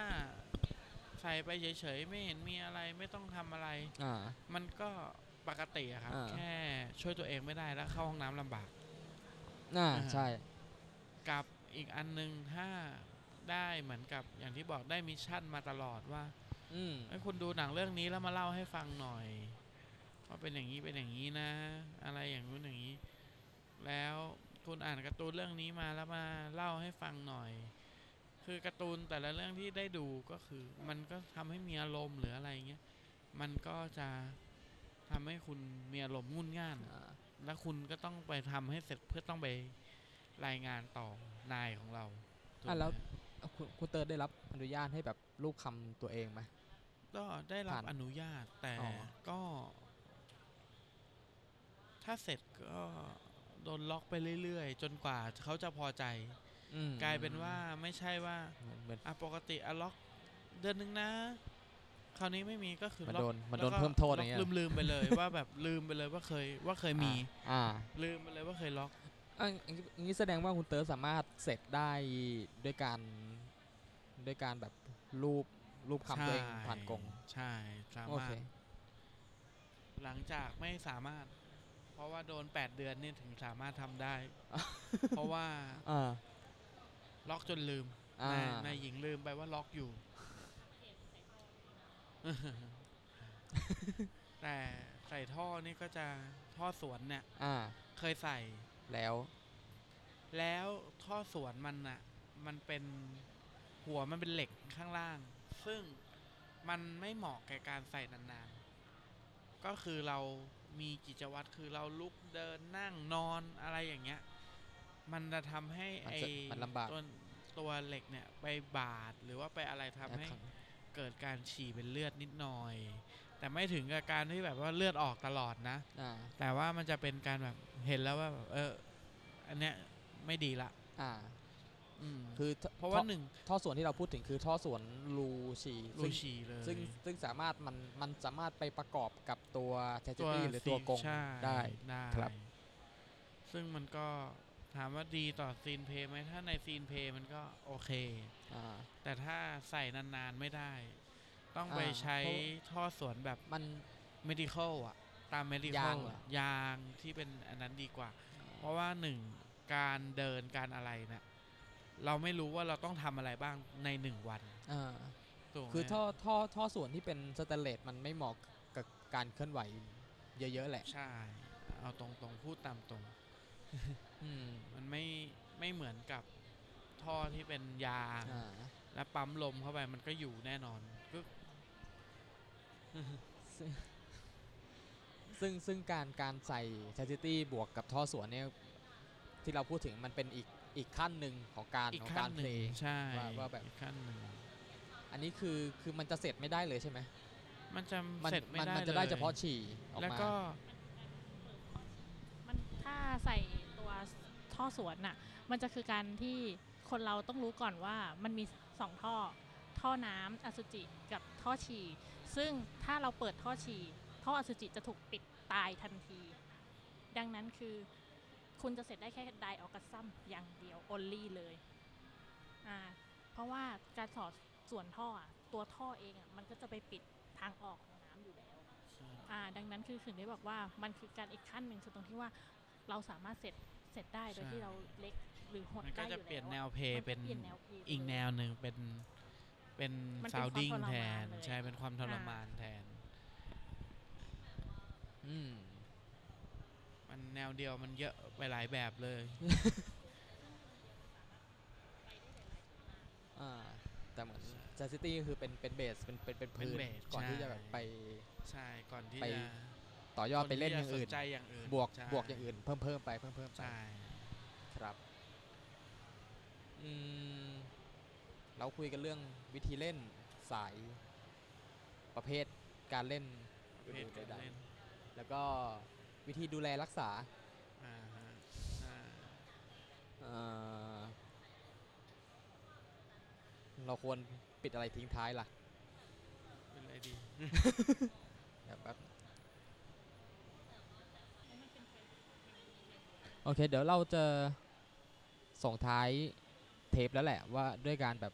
ใส่ไปเฉยๆไม่เห็นมีอะไรไม่ต้องทำอะไร อ่ามันก็ ปกติอะครับ อ่า แค่ช่วยตัวเองไม่ได้แล้วเข้าห้องน้ำลำบากอ่าอ่า ใช่ กับอีกอันหนึงถ้าได้เหมือนกับอย่างที่บอกได้ mission มาตลอดว่าอืมเฮ้ยคุณดูหนังเรื่องนี้แล้วมาเล่าให้ฟังหน่อยว่าเป็นอย่างนี้เป็นอย่างนี้นะ อะไรอย่างนู้นอย่างนี้ แล้วคุณอ่านการ์ตูนเรื่องนี้มาแล้วมาเล่าให้ฟังหน่อย คือการ์ตูนแต่ละเรื่องที่ได้ดูก็คือ มันก็ทำให้มีอารมณ์หรืออะไรเงี้ยมันก็จะ ทำให้คุณมีอารมณ์งุนง่านอ่าแล้วคุณก็ต้องไปทำให้เสร็จเพื่อต้องไปรายงานต่อนายของเราถูกอะไหมแล้วคุณคุณเติร์ดได้รับอนุญาตให้แบบรูปคำตัวเองไหมก็ได้รับผ่านอนุญาตแต่อ๋อก็ ถ้าเสร็จก็โดนล็อกไปเรื่อยๆ จนกว่าเขาจะพอใจอืมกลายเป็นว่าไม่ใช่ว่าเหมือนเหมือนอะปกติอะล็อกเดือนหนึ่งนะ คราวนี้ไม่มีก็คือมันล็อกโดนมันโดนแล้วก็เพิ่มโทษอย่างเงี้ยลืมลืมๆไปเลยว่าแบบลืมไปเลยว่าเคยว่าเคยมี อ่า ลืมไปเลยว่าเคยล็อกอะอย่างงี้อย่างนี้แสดงว่าคุณเติร์ดสามารถเสร็จได้ด้วยการด้วยการแบบรูปรูปคำตัวเองผ่านกง ใช่สาโอมารเคถหลังจากไม่สามารถ เพราะว่าโดน8เดือนนี่ถึงสามารถทำได้ เพราะว่าอ่าล็อกจนลืมอ่านายนายหญิงลืมไปว่าล็อกอยู่ แต่ใส่ท่อนี่ก็จะท่อสวนเนี่ย อ่า เคยใส่แล้ว แล้วท่อสวนมันน่ะมันเป็นหัวมันเป็นเหล็กข้างล่าง ซึ่งมันไม่เหมาะแก่การใส่นานๆ ก็คือเรามีกิจวัตรคือเราลุกเดินนั่งนอนอะไรอย่างเงี้ย มันจะทำให้มันไอจะมันลำบาก ตัวตัวเหล็กเนี่ย ไปบาดหรือว่าไปอะไรทำให้ เกิดการฉี่เป็นเลือดนิดหน่อย แต่ไม่ถึงกับการที่แบบว่าเลือดออกตลอดนะ อ่าแต่ว่ามันจะเป็นการแบบเห็นแล้วว่าแบบเอออันเนี้ยไม่ดีละอ่า อืมคือเพราะว่าหนึ่งท่อส่วนที่เราพูดถึงคือท่อส่วนรูฉี่รูซึ่งฉี่เลยซึ่งซึ่งสามารถมันมันสามารถไปประกอบกับตัวเทสตัวตี้หรือตัวกรงใช่ได้ ได้ครับ ซึ่งมันก็ ถามว่าดีต่อ scene play ไหมถ้าใน scene play มันก็โอเคอ่าแต่ถ้าใส่นานๆไม่ได้ ต้องไปอ่าใช้เพราะท่อสวนแบบมัน medical อะตาม medical ยางเหรออะยางที่เป็นอันนั้นดีกว่า เพราะว่าหนึ่งการเดินการอะไรเนี่ยเราไม่รู้ว่าเราต้องทำอะไรบ้างในหนึ่งวันอ่าถูกไหมคือท่อท่อท่อสวนที่เป็นสแตนเลสมันไม่เหมาะกับการเคลื่อนไหว เยอะๆแหละ ใช่ เอาตรงๆ พูดตามตรง อืมมันไม่ไม่เหมือนกับท่อที่เป็นยางอ่าและปั๊มลมเข้าไปมันก็อยู่แน่นอนก็ ซึ่งซึ่งซึ่งการการใส่เทสตี้บวกกับท่อส่วนเนี่ยที่เราพูดถึงมันเป็นอีกอีกขั้นหนึ่งของการอีกของขั้กานรหเพลนึ่งย์ใช่ว่าว่าแบบ อีกขั้นหนึ่งอันนี้คือคือมันจะเสร็จไม่ได้เลยใช่ไหมมันจะมันเสร็จไม่มันได้มันจะได้ลยเฉพาะฉี่ออกแล้วมาก็มันถ้าใส่ตัว ท่อสวนน่ะมันจะคือการที่คนเราต้องรู้ก่อนว่ามันมีสองท่อ ท่อน้ำอสุจิกับท่อฉี่ซึ่งถ้าเราเปิดท่อฉี่ท่ออสุจิจะถูกปิดตายทันที ดังนั้นคือคุณจะเสร็จได้แค่ไดออกกัสซัมอย่างเดียว only เลยอ่าเพราะว่าการสอดส่วนท่ออะตัวท่อเองอะมันก็จะไปปิดทางออกของน้ำอยู่แล้วอ่าดังนั้นคือถึงได้บอกว่ามันคือการอีกขั้นหนึ่งคือตรงที่ว่าเราสามารถเสร็จเส ร็จได้โดยใช่ที่เราเล็กหรือหดมันก็ได้อจะยู่เปลี่ยนแล้วแนอะวเพลมัย์เป็นปลี่ยนแนวเพลย์อีกไปแนเลยวหนึ่งเป็นเป็นมันเป็นความ sounding ทรมานแทนเลยใช่เป็นความทรอ่าม มานแทน อืม มันแนวเดียวมันเยอะไปหลายแบบเลย อ่าแต่เหมือนเทสตี้คือเป็นเป็นเบสเป็นเป็นเป็นเป็นพื้นเบสก่อนที่ใช่ จะแบบไป ใช่ก่อนที่ไป จะ ต่อยอดไปเล่นอย่างอื่นคที่จะสใจอย่างอื่นบวกใช่บวกอย่างอื่น เพิ่มเพิ่มไปเพิ่มเพิ่มไปใช่ครับ อืมเราคุยกันเรื่องวิธีเล่นสายประเภทการเล่นประเภทการใดเล่นๆแล้วก็วิธีดูแลรักษาอ่าฮะอ่าเอ่อเราควรปิดอะไรทิ้งท้ายล่ะเป็นอะไรดี แบบแป๊บ โอเค เดี๋ยวเราจะส่งท้ายเทปแล้วแหละว่าด้วยการแบบ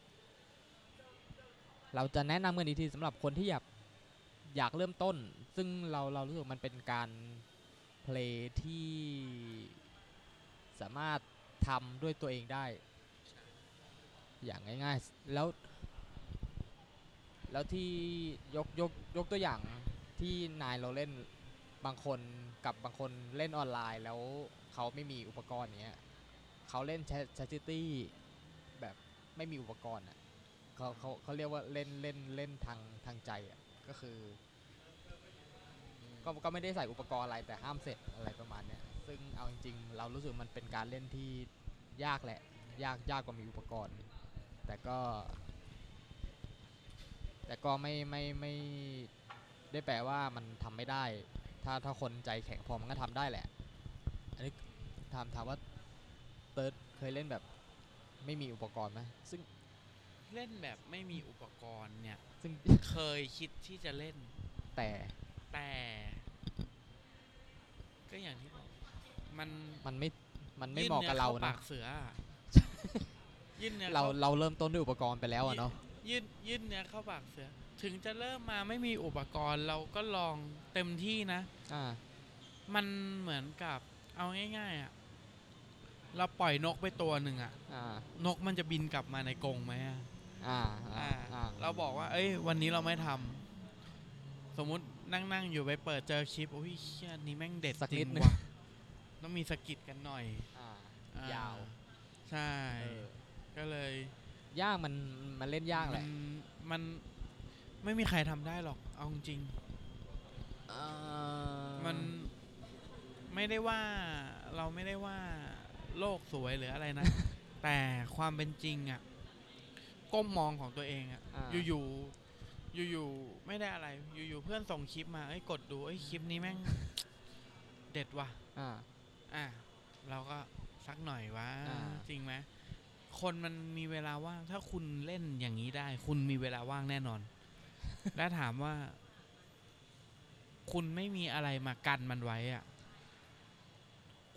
เราจะแนะนำกันอีกทีสำหรับคนที่อยากอยากเริ่มต้น ซึ่งเราเรารู้สึกมันเป็นการเพลย์ที่สามารถทำด้วยตัวเองได้ อย่างง่ายๆ แล้ว แล้วที่ยกยกยกตัวอย่างที่นายเราเล่นบางคนกับบางคนเล่นออนไลน์แล้ว เขาไม่มีอุปกรณ์เนี้ยเขาเล่นแชทซิตี้แบบไม่มีอุปกรณ์อะเขาเขาเขาเรียกว่าเล่นเล่นเล่นทางทางใจอะก็คือก็ก็ไม่ได้ใส่อุปกรณ์อะไรแต่ห้ามเสร็จอะไรประมาณเนี้ยซึ่งเอาจริงๆ เรารู้สึกมันเป็นการเล่นที่ยากแหละ ยากยากกว่ามีอุปกรณ์ แต่ก็ แต่ก็ไม่ไม่ไม่ได้แปลว่ามันทำไม่ได้ ถ้าถ้าคนใจแข็งพอมันก็ทำได้แหละ อันนี้ ถามถามว่าเติร์ดเคยเล่นแบบไม่มีอุปกรณ์ไหมซึ่งเล่นแบบไม่มีอุปกรณ์เนี่ย ซึ่งเคยคิดที่จะเล่นแต่แต่ ก็อย่างที่บอกมันมันไม่มันไม่ยื่เหมาะกับเราข้นะปากเสืออะยื่นเนื้อเราเข้เราเริ่มต้นด้วยอุปกรณ์ไปแล้วอะเนาะยื่นยื่นเนื้อเข้าปากเสือ ถึงจะเริ่มมาไม่มีอุปกรณ์เราก็ลองเต็มที่นะ อ่า มันเหมือนกับเอาง่ายๆอะ เราปล่อยนกไปตัวหนึ่งอะอ่านกมันจะบินกลับมาในกรงไหมอะอ่าอ่าอ่าอ่าเราบอกว่า เอ้ย วันนี้เราไม่ทำสมมุตินั่งนั่งๆอยู่ไปเปิดเจอคลิปโอ้ยเชี่ยนี้แม่งเด็ดสักจรินิดงนึงว่ะต้องมีสะกิดกันหน่อยอ่าอ่ยาวใช่ เออก็เลยยากมันมันเล่นยากแหมัละนมันไม่มีใครทำได้หรอกเอาจริง เอ่อๆมันไม่ได้ว่าเราไม่ได้ว่า โลกสวยหรืออะไรนะ แต่ความเป็นจริงอะก้มมองของตัวเองอะอ่า อยู่ๆอยู่ๆไม่ได้อะไร อยู่ๆเพื่อนส่งคลิปมาเอ้ยกดดูเอ้ยคลิปนี้แม่ง เด็ดว่ะ อ่า อะเราก็สักหน่อยวะอ่า จริงไหมคนมันมีเวลาว่าง ถ้าคุณเล่นอย่างนี้ได้ คุณมีเวลาว่างแน่นอน และถามว่า คุณไม่มีอะไรมากันมันไว้อะ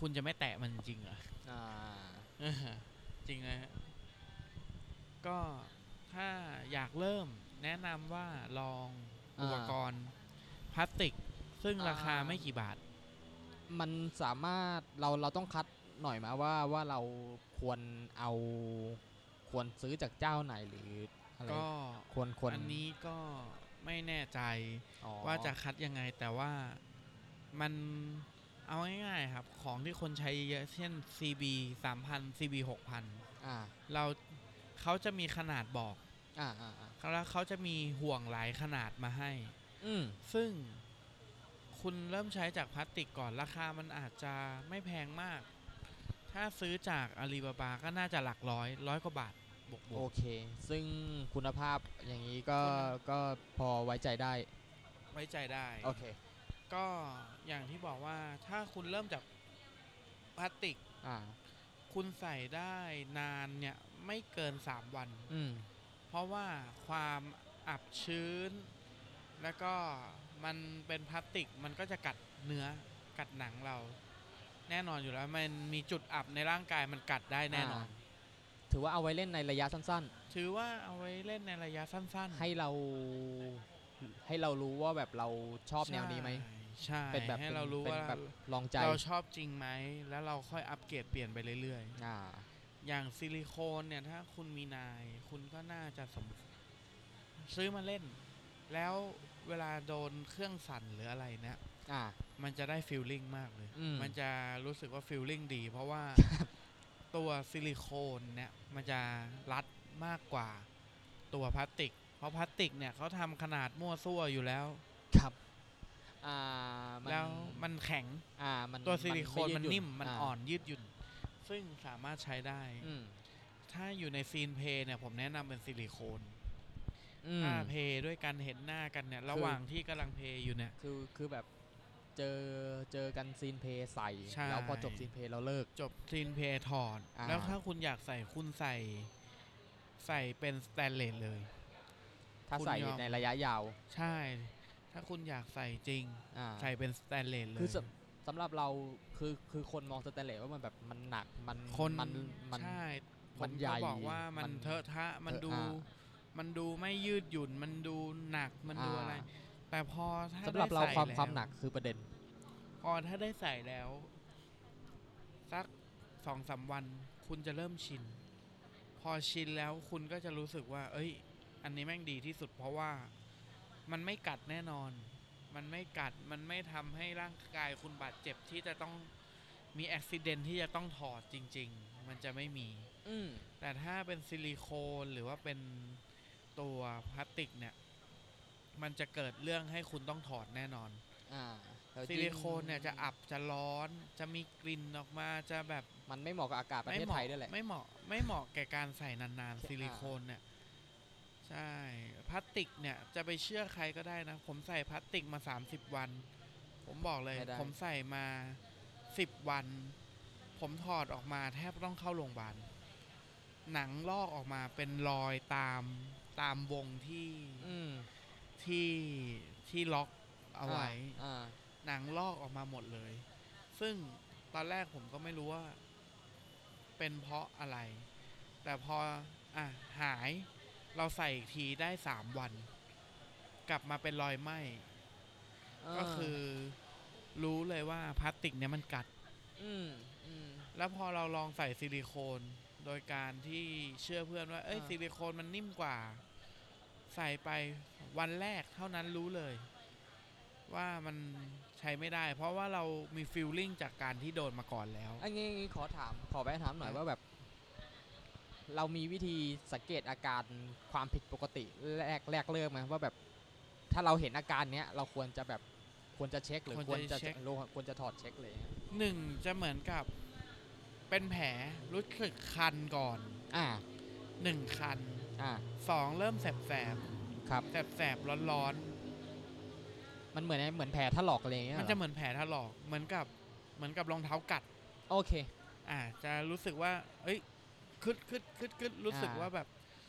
คุณจะไม่แตะมันจริงเหรอ อ่าเออจริงนะฮะก็ถ้าอยากเริ่มแนะนำว่าลองอ่าอุปกรณ์พลาสติก ซึ่งราคาอ่าไม่กี่บาท มันสามารถเราเราต้องคัดหน่อยไหมาว่าว่าเราควรเอาควรซื้อจากเจ้าไหนหรืออะไรก็ควรควรอันนี้ก็ไม่แน่ใจอ๋อว่าจะคัดยังไงแต่ว่ามัน เอาง่ายๆครับ ของที่คนใช้เยอะๆเช่น CB 3000 CB 6000อ่าเราเขาจะมีขนาดบอก อ่าอ่าอ่าแล้วเขาจะมีห่วงหลายขนาดมาให้ อืมซึ่งคุณเริ่มใช้จากพลาสติกก่อนราคามันอาจจะไม่แพงมาก ถ้าซื้อจากอาลีบาบาก็น่าจะหลักร้อยร้อยกว่าบาทบวกโอเค ซึ่งคุณภาพอย่างนี้ก็คุณก็พอไว้ใจได้ๆไว้ใจได้ โอเค ก็ อย่างที่บอกว่าถ้าคุณเริ่มจากพลาสติก อ่า คุณใส่ได้นานเนี่ยไม่เกิน3วัน อืม เพราะว่าความอับชื้น แล้วก็มันเป็นพลาสติกมันก็จะกัดเนื้อกัดหนังเรา แน่นอนอยู่แล้ว มันมีจุดอับในร่างกายมันกัดได้แน่นอน ถือว่าเอาไว้เล่นในระยะสั้น ถือว่าเอาไว้เล่นในระยะสั้นๆ ๆ ให้เรา ให้เรารู้ว่าแบบเราชอบแนวนี้ไหม ใช่ เป็นแบบให้เรารู้เป็นว่าแบบลองใจเราชอบจริงไหม แล้วเราค่อยอัปเกรดเปลี่ยนไปเรื่อยๆอ่าอย่างซิลิโคนเนี่ยถ้าคุณมีนาย คุณก็น่าจะสมซื้อมาเล่น แล้วเวลาโดนเครื่องสั่นหรืออะไรเนี่ยอ่า มันจะได้ feeling มากเลย อืม มันจะรู้สึกว่า feeling ดี เพราะว่าตัวซิลิโคนเนี่ยมันจะรัดมากกว่าตัวพลาสติก เพราะพลาสติกเนี่ยเขาทำขนาดมั่วซั่วอยู่แล้ว ครับ อ่ามันแล้วมันแข็งอ่ามันตัวซิลิโคนมันยืดหยุ่น นิ่มมันอ่อนยืดหยุ่น ซึ่งสามารถใช้ได้อืมถ้าอยู่ใน scene play เนี่ยผมแนะนำเป็นซิลิโคนอืมถ้า play ด้วยกันเห็นหน้ากันเนี่ย ระหว่างที่กำลัง play อยู่เนี่ย คือคือแบบเจอเจอกัน scene play ใส่ใช่แล้วพอจบ scene play เราเลิก จบ scene play ถอดอ่าแล้วถ้าคุณอยากใส่คุณใส่ ใส่เป็นสแตนเลสเลย ถ้าคุณใส่ยอมในระยะยาว ใช่ ถ้าคุณอยากใส่จริง อ่าใส่เป็นสแตนเลสเลย คือสำสำหรับเราคือคือคนมองสแตนเลสว่ามันแบบมันหนักมันคน มันมัน ใช่มันใหญ่ ผมก็บอกว่ามันมันเทอะทะมันเทอะทะอ่ามันดูไม่ยืดหยุ่น มันดูหนักมันดูอ่า อะไร แต่พอถ้าสำหรับได้เราใส่ความแล้วความหนักคือประเด็น พอถ้าได้ใส่แล้ว สักสองสามวัน คุณจะเริ่มชิน พอชินแล้วคุณก็จะรู้สึกว่า เอ้ย อันนี้แม่งดีที่สุดเพราะว่า มันไม่กัดแน่นอน มันไม่กัด มันไม่ทำให้ร่างกายคุณบาดเจ็บที่จะต้องมีอุบิเหตุที่จะต้องถอดจริง ๆ มันจะไม่มี อืมแต่ถ้าเป็นซิลิโคนหรือว่าเป็นตัวพลาสติกเนี่ย มันจะเกิดเรื่องให้คุณต้องถอดแน่นอนอ่าแล้วซิลิโคนเนี่ยจะอับจะร้อน จะมีกลิ่นออกมาจะแบบ มันไม่เหมาะกับอากาศประไม่เทศเหไทมาะยด้วยแหละ ไม่เหมาะ ไม่เหมาะแก่การใส่นานโอเคๆซิลิโคนเนี่ย ใช่พลาสติกเนี่ยจะไปเชื่อใครก็ได้นะ ผมใส่พลาสติกมา30วัน ผมบอกเลย ไม่ได้ ผมใส่มา10วัน ผมถอดออกมาแทบต้องเข้าโรงพยาบาลหนังลอกออกมาเป็นรอยตามตามวงที่อืมที่ที่ล็อกเอาไว้ อ่าหนังลอกออกมาหมดเลย ซึ่งตอนแรกผมก็ไม่รู้ว่า เป็นเพราะอะไร แต่พออะหาย เราใส่อีกทีได้สามวัน กลับมาเป็นรอยไหม้าก็คือ รู้เลยว่าพลาสติกเนี่ยมันกัด อืมอืมแล้วพอเราลองใส่ซิลิโคน โดยการที่เชื่อเพื่อนว่า เอ้ยอ่าซิลิโคนมันนิ่มกว่า ใส่ไปวันแรกเท่านั้นรู้เลย ว่ามันใช้ไม่ได้ เพราะว่าเรามีฟีลลิ่งจากการที่โดนมาก่อนแล้ว อันนี้ขอถามขอไปถามหน่อยอะว่าแบบ เรามีวิธีสังเกตอาการความผิดปกติแรกแรกเริ่มไหมว่าแบบถ้าเราเห็นอาการเนี้ยเราควรจะแบบควรจะเช็คหรือควรจะเราควรจะถอดเช็คเลยหนึ่งจะเหมือนกับเป็นแผลรู้สึกคันก่อน อ่าหนึ่งคัน อ่าสองเริ่มแสบแสบครับแสบแสบร้อนร้อนมันเหมือนเหมือนแผลถลอกอะไรอย่างเงี้ยๆมันเหรจะอเหมือนแผลถลอกเหมือนกับเหมือนกับรองเท้ากัด โอเค อ่าจะรู้สึกว่า เอ้ย คึดคึดคึดคึดรู้สึกอ่าว่าแบบ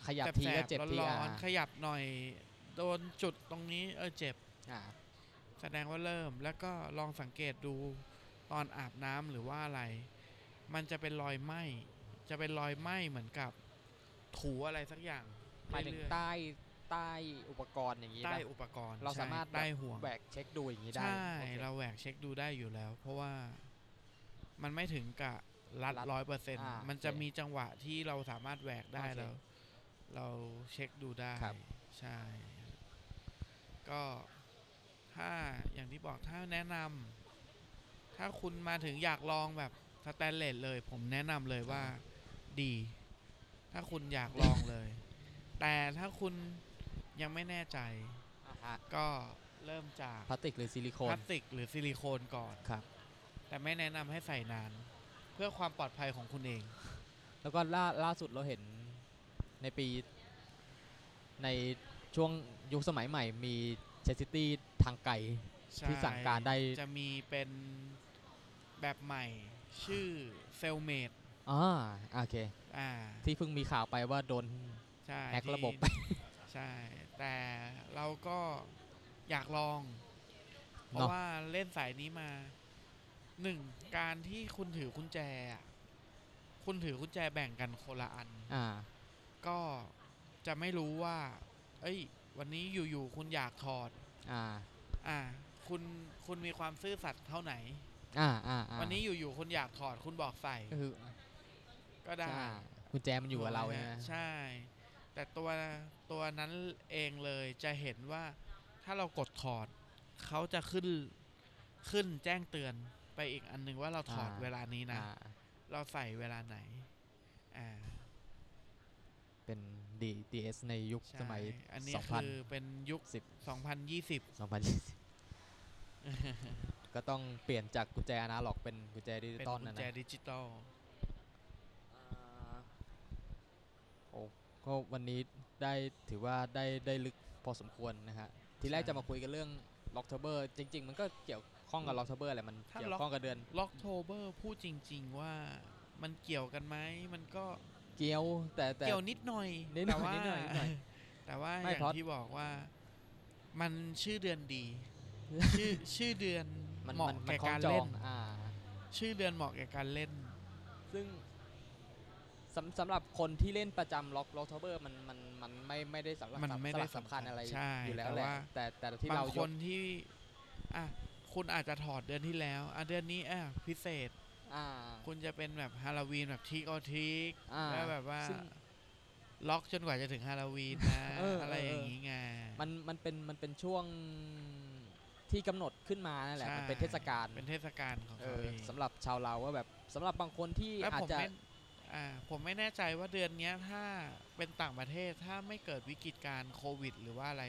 ขยับแสบทีแสก็บเจ็บทีร้ออ่านๆขยับหน่อย โดนจุดตรงนี้เออเจ็บอ่าแสดงว่าเริ่มแล้วก็ลองสังเกตดูตอนอาบน้ำหรือว่าอะไร มันจะเป็นรอยไหม้จะเป็นรอยไหม้เหมือนกับถูอะไรสักอย่างหมายถึงเรื่อใต้ใต้อุปกรณ์อย่างนี้ๆใต้ปะอุปกรณ์ เราสามารถใช่ใต้ห่วงแหวกเช็คดูอย่างนี้ได้ใช่โอเคเราแหวกเช็คดูได้อยู่แล้ว เพราะว่ามันไม่ถึงกับ รัดรัดร้อยเปอร์เซ็นต์อ่ามันจะโอเคมีจังหวะที่เราสามารถแหวกได้โอเคแล้วเราเช็คดูได้ครับใช่ ก็ถ้าอย่างที่บอกถ้าแนะนำถ้าคุณมาถึงอยากลองแบบสแตนเลสเลย ผมแนะนำเลยว่าดี ถ้าคุณอยากลองเลย แต่ถ้าคุณยังไม่แน่ใจอ่าฮะก็เริ่มจากพลาสติกหรือซิลิโคน พลาสติกหรือซิลิโคนก่อนครับ แต่ไม่แนะนำให้ใส่นานเพื่อความปลอดภัยของคุณเอง แล้วก็ล่าล่าสุดเราเห็นในปีในช่วงยุคสมัยใหม่มี chastity ทางไกลที่สั่งการได้จะมีเป็นแบบใหม่ชื่อ Cellmate อ่าโอเค อ่าที่เพิ่งมีข่าวไปว่าโดนใช่ hack ที่ระบบไปใช่ แต่เราก็อยากลอง เนอะ เพราะ ว่าเล่นสายนี้มาหนึ่ง การที่คุณถือกุญแจอะคุณถือกุญแจแบ่งกันคนละอัน อ่า ก็จะไม่รู้ว่า เอ้ย วันนี้อยู่ๆคุณอยากถอด อ่า อ่า คุณคุณมีความซื่อสัตย์เท่าไหน อ่าอ่าอ่าวันนี้อยู่ๆคุณอยากถอดคุณบอกใส่ ก็คือก็ได้ ใช่กุญแจมันอยู่กับเราถูกใช่ไหไหมมใช่ แต่ตัวตัวนั้นเองเลยจะเห็นว่าถ้าเรากดถอดเขาจะขึ้นขึ้นแจ้งเตือน ไปอีกอันหนึงว่าเราถอดเวลานี้นะอ่าเราใส่เวลาไหน อ่า เป็น D DS ในยุคใช่สมัยอันนี้2000คือเป็นยุคสิบ2020 2020ก็ต้องเปลี่ยนจากกุญแจอนาล็อกเป็นกุญแจดิจิเป็นตอลกุญนะแจนะดิจิตอลอ่าโอ้ก็วันนี้ได้ถือว่าได้ได้ลึกพอสมควรนะฮะ ทีแรกใช่จะมาคุยกันเรื่อง Locktober จริง ๆ มันก็เกี่ยว ข้องกับ Locktober แหละมันถ้าเกี่ยว Lock- ข้องกับเดือน Locktober พูดจริง ๆว่ามันเกี่ยวกันไหมมันก็เกี่ยวแต่แต่เกี่ยวนิดหน่อยนิดหน่แต่อยว่านิดหน่อยนิดหน่อยแต่ว่าไม่อย่างเพราะที่บอกว่ามันชื่อเดือนดี ชื่อชื่อเดือนมันเหมาะมันมันแก่คล้องการจอเล่งนอ่าชื่อเดือนเหมาะแก่การเล่น ซึ่งสำสำหรับคนที่เล่นประจำล็อกล็อกเทเบอร์มันมันมันไม่ไม่ได้สำคัญมันไม่ได้สำคัญสำคัญอะไรใช่อยู่แล้วแต่แหละว่าแต่แต่ที่บาเรางยคกนที่อะ คุณอาจจะถอดเดือนที่แล้วอะเดือนนี้อะพิเศษ อ่า คุณจะเป็นแบบฮาโลวีนแบบทีกอทีกอ่าแล้วแบบว่าซึ่งล็อกจนกว่าจะถึงฮาโลวีนนะเอออ อะไรเออออย่างงี้ไง มันมันเป็นมันเป็นช่วงที่กำหนดขึ้นมานั่นแหละ ใช่ มันเป็นเทศกาลเป็นเทศกาลของเอเขาอเองสำหรับชาวเราว่าแบบสำหรับบางคนที่แล้วอาจผมจะไม่อ่าผมไม่แน่ใจว่าเดือนเนี้ยถ้าเป็นต่างประเทศถ้าไม่เกิดวิกฤตการณ์โควิด หรือว่าอะไร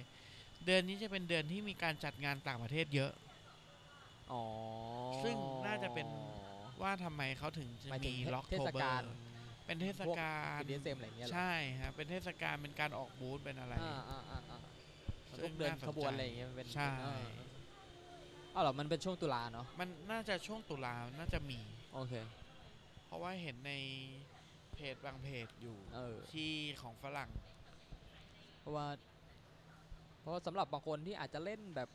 เดือนนี้จะเป็นเดือนที่มีการจัดงานต่างประเทศเยอะ อ๋อซึ่งน่าจะเป็นว่าทำไมเขาถึงจะหมายถึมีงเทล็อกเทโทศเบอร์กาลเป็นเทศกาลเป็นดีเซมอะไรอย่างเงี้ยเหรอใช่ครับเป็นเทศกาลเป็นการออกบูธเป็นอะไรอ่าอ่าอ่าอ่ามันซึ่ต้องงเดินน่าสนใจขบวนอะไรอย่างเงี้ยมันเป็นใช่เอออ้าวเหรอมันเป็นช่วงตุลาเนาะมันน่าจะช่วงตุลาน่าจะมีโอเค เพราะว่าเห็นในเพจบางเพจอยู่เออที่ของฝรั่ง เพราะว่าเพราะว่าสำหรับบางคนที่อาจจะเล่นแบบ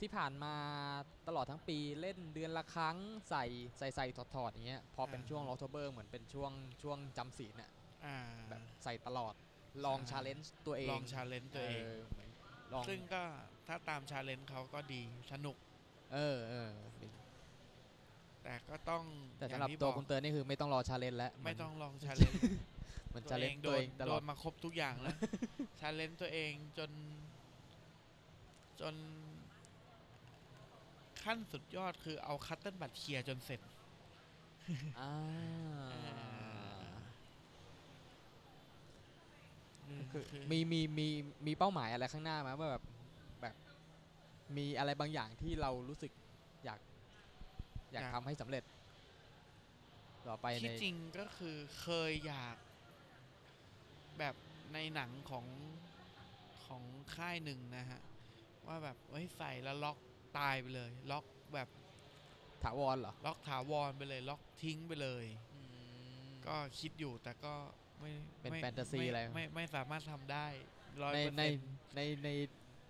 ที่ผ่านมาตลอดทั้งปีเล่นเดือนละครั้งใส่ใส่ใส่ถอดถอดอย่างเงี้ยพอเป็นอ่าช่วง Locktober เหมือนเป็นช่วงช่วงจำศีลน่ะอ่าแบบใส่ตลอดลองใช่ challenge ตัวเองลอง challenge ตัวเองเหมือนลองซึ่งก็ถ้าตามชาเลนจ์เขาก็ดีสนุก เออเออแต่ก็ต้องแต่อสำย่างหรับที่ตัวบอกคุณเตือนนี่คือไม่ต้องรอชาเลนจ์แล้วไม่นต้องลองชาเลนจ์มันตัวชาเลเอนงจ์โดตัวนเองตโดลอดนมาครบทุกอย่างแล้วชาเลนจ์ตัวเองจนจน ขั้นสุดยอดคือเอาคัตเติ้ลบัตรเคลียร์จนเสร็จอ่าคือคือมีมีมีมีเป้าหมายอะไรข้างหน้าไหมว่าแบบแบบมีอะไรบางอย่างที่เรารู้สึกอยาก อยากทำให้สำเร็จ ต่อไปในที่จริงก็คือเคยอยากแบบในหนังของของค่ายหนึ่งนะฮะ ว่าแบบเฮ้ยใส่แล้วล็อก ตายไปเลย ล็อกแบบถาวรเหรอ ล็อกถาวรไปเลย ล็อกทิ้งไปเลยอืมก็คิดอยู่แต่ก็ไม่เป็นไม่แฟนตาซีม่อะไร ไม่ไม่สามารถทำได้ร้อยในเปอร์ในเซ็นต์ในใน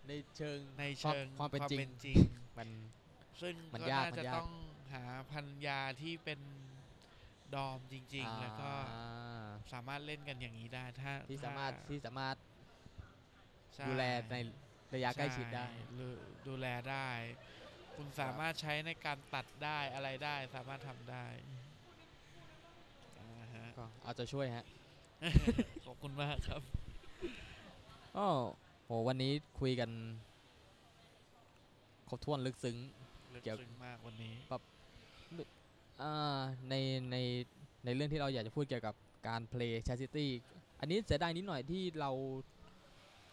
ในเชิงในความเชิงความเป็นจริงจริงมัน ซึ่งมันก็ยากน่ามันจะยาก ต้องหาพันยาที่เป็นดอมจริง ๆ แล้วก็อ่าสามารถเล่นกันอย่างนี้ได้ถ้าที่สามารถถ้ที่สามารถใช่ดูแลใน ระยะใกล้ชิดได้ใช่หรือดูแลได้ คุณสามารถใช้ในการตัดได้อะไรได้สามารถทำได้อ่าฮะ ก็เอาใจะช่วยฮะขอบคุณมากครับก็โหวันนี้คุยกัน ครบถ้วนลึกซึ้ง ลึกเกี่ยว ซึ้งมากวันนี้ อ่าในในในเรื่องที่เราอยากจะพูดเกี่ยวกับการ play c h a s i t y อันนี้เสียดายนิดหน่อยที่เรา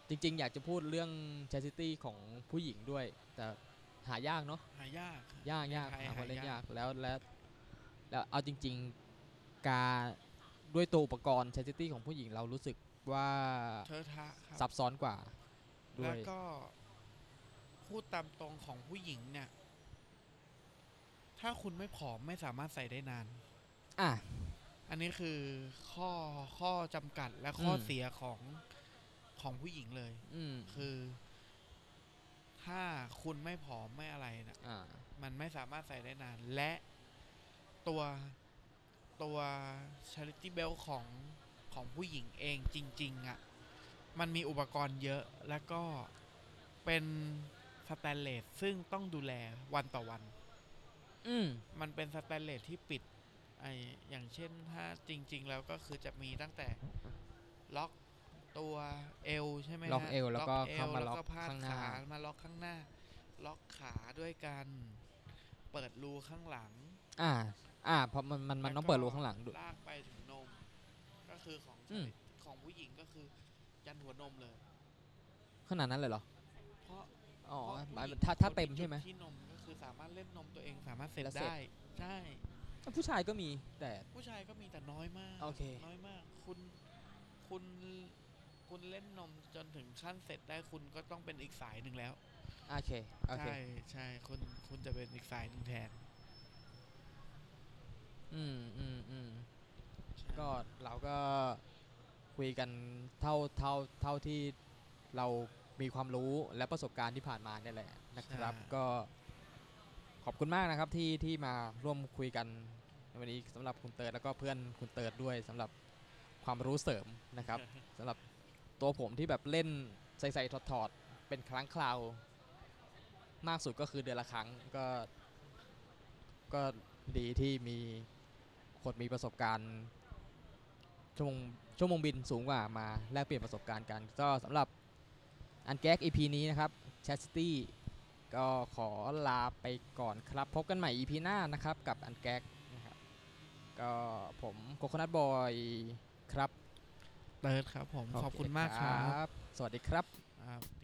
จริง ๆ อยากจะพูดเรื่อง c h a s i t y ของผู้หญิงด้วย แต่หายากเนาะหายากครับยากยากในไทหาคนเล่นหยากแล้วแล้วแล้วเอาจริง ๆการด้วยตัวอุปกรณ์ c h a s i t y ของผู้หญิงเรารู้สึกว่าเธอทะครับซับซ้อนกว่าด้แล้วยวก็พูดตามตรงของผู้หญิงเนี่ย ถ้าคุณไม่ผอมไม่สามารถใส่ได้นาน อะ อันนี้คือข้อข้อจำกัดและข้ออม เสียของ ของผู้หญิงเลย อืมคือ ถ้าคุณไม่ผอมไม่อะไรนะอ่า มันไม่สามารถใส่ได้นาน และตัวตัว charity belt ของของผู้หญิงเองจริง ๆอะ่ะ มันมีอุปกรณ์เยอะแล้วก็เป็นสแตนเลสซึ่งต้องดูแลวันต่อวัน อืม มันเป็นสแตนเลสที่ปิดไออย่างเช่นถ้าจริง ๆ แล้วก็คือจะมีตั้งแต่ล็อก ตัวเอวใช่ไหมฮะล็อกเอวแล้วก็เอเข้ามาแล้วล็อกก็พาดข้างหน้าขามาล็อกข้างหน้า ล็อกขาด้วยกันเปิดรูข้างหลัง อ่า อ่าเพราะมันมันมันแล้วต้องเปิดก็รูข้างหลังด้วยลากไปถึงนม ก็คือของอืมของผู้หญิงก็คือยันหัวนมเลยขนาดนั้นเลยเหรอ เพราะอ๋อเพระหมายผู้หญิงถ้าถ้าคนเต็มจุดใช่ไหมที่นมก็คือสามารถเล่นนมตัวเองสามารถเสร็จแล้วเสร็จได้ ใช่ ผู้ชายก็มีแต่ผู้ชายก็มีแต่น้อยมาก โอเค น้อยมาก คุณคุณ คุณเล่นนมจนถึงขั้นเสร็จได้คุณก็ต้องเป็นอีกสายหนึ่งแล้ว โอเค โอเค ใช่ใช่คุณคุณจะเป็นอีกสายหนึ่งแทน อืมอืมอืมใช่ก็เราก็คุยกันเท่าเท่าเท่าที่เรามีความรู้และประสบการณ์ที่ผ่านมาเนี่ยแหละนะครับ ก็ขอบคุณมากนะครับที่ที่มาร่วมคุยกันในวันนี้สำหรับคุณเติร์ดแล้วก็เพื่อนคุณเติร์ดด้วยสำหรับความรู้เสริมนะครับสำหรับ ตัวผมที่แบบเล่นใส่ๆถอดๆ เป็นครั้งคราว มากสุดก็คือเดือนละครั้งก็ ก็ดีที่มีคนมีประสบการณ์ชั่วโมงชั่วโมงบินสูงกว่ามาแลกเปลี่ยนประสบการณ์กัน ก็สำหรับอันแก๊ก EP นี้นะครับ c h a s t i t y ก็ขอลาไปก่อนครับ พบกันใหม่ EP หน้านะครับกับอันแก๊กนะครับก็ผมโคโคนัทบอยครับ เติร์ดครับผมขอบคุณมากครับ สวัสดีครับอ่าสวัสดีครับ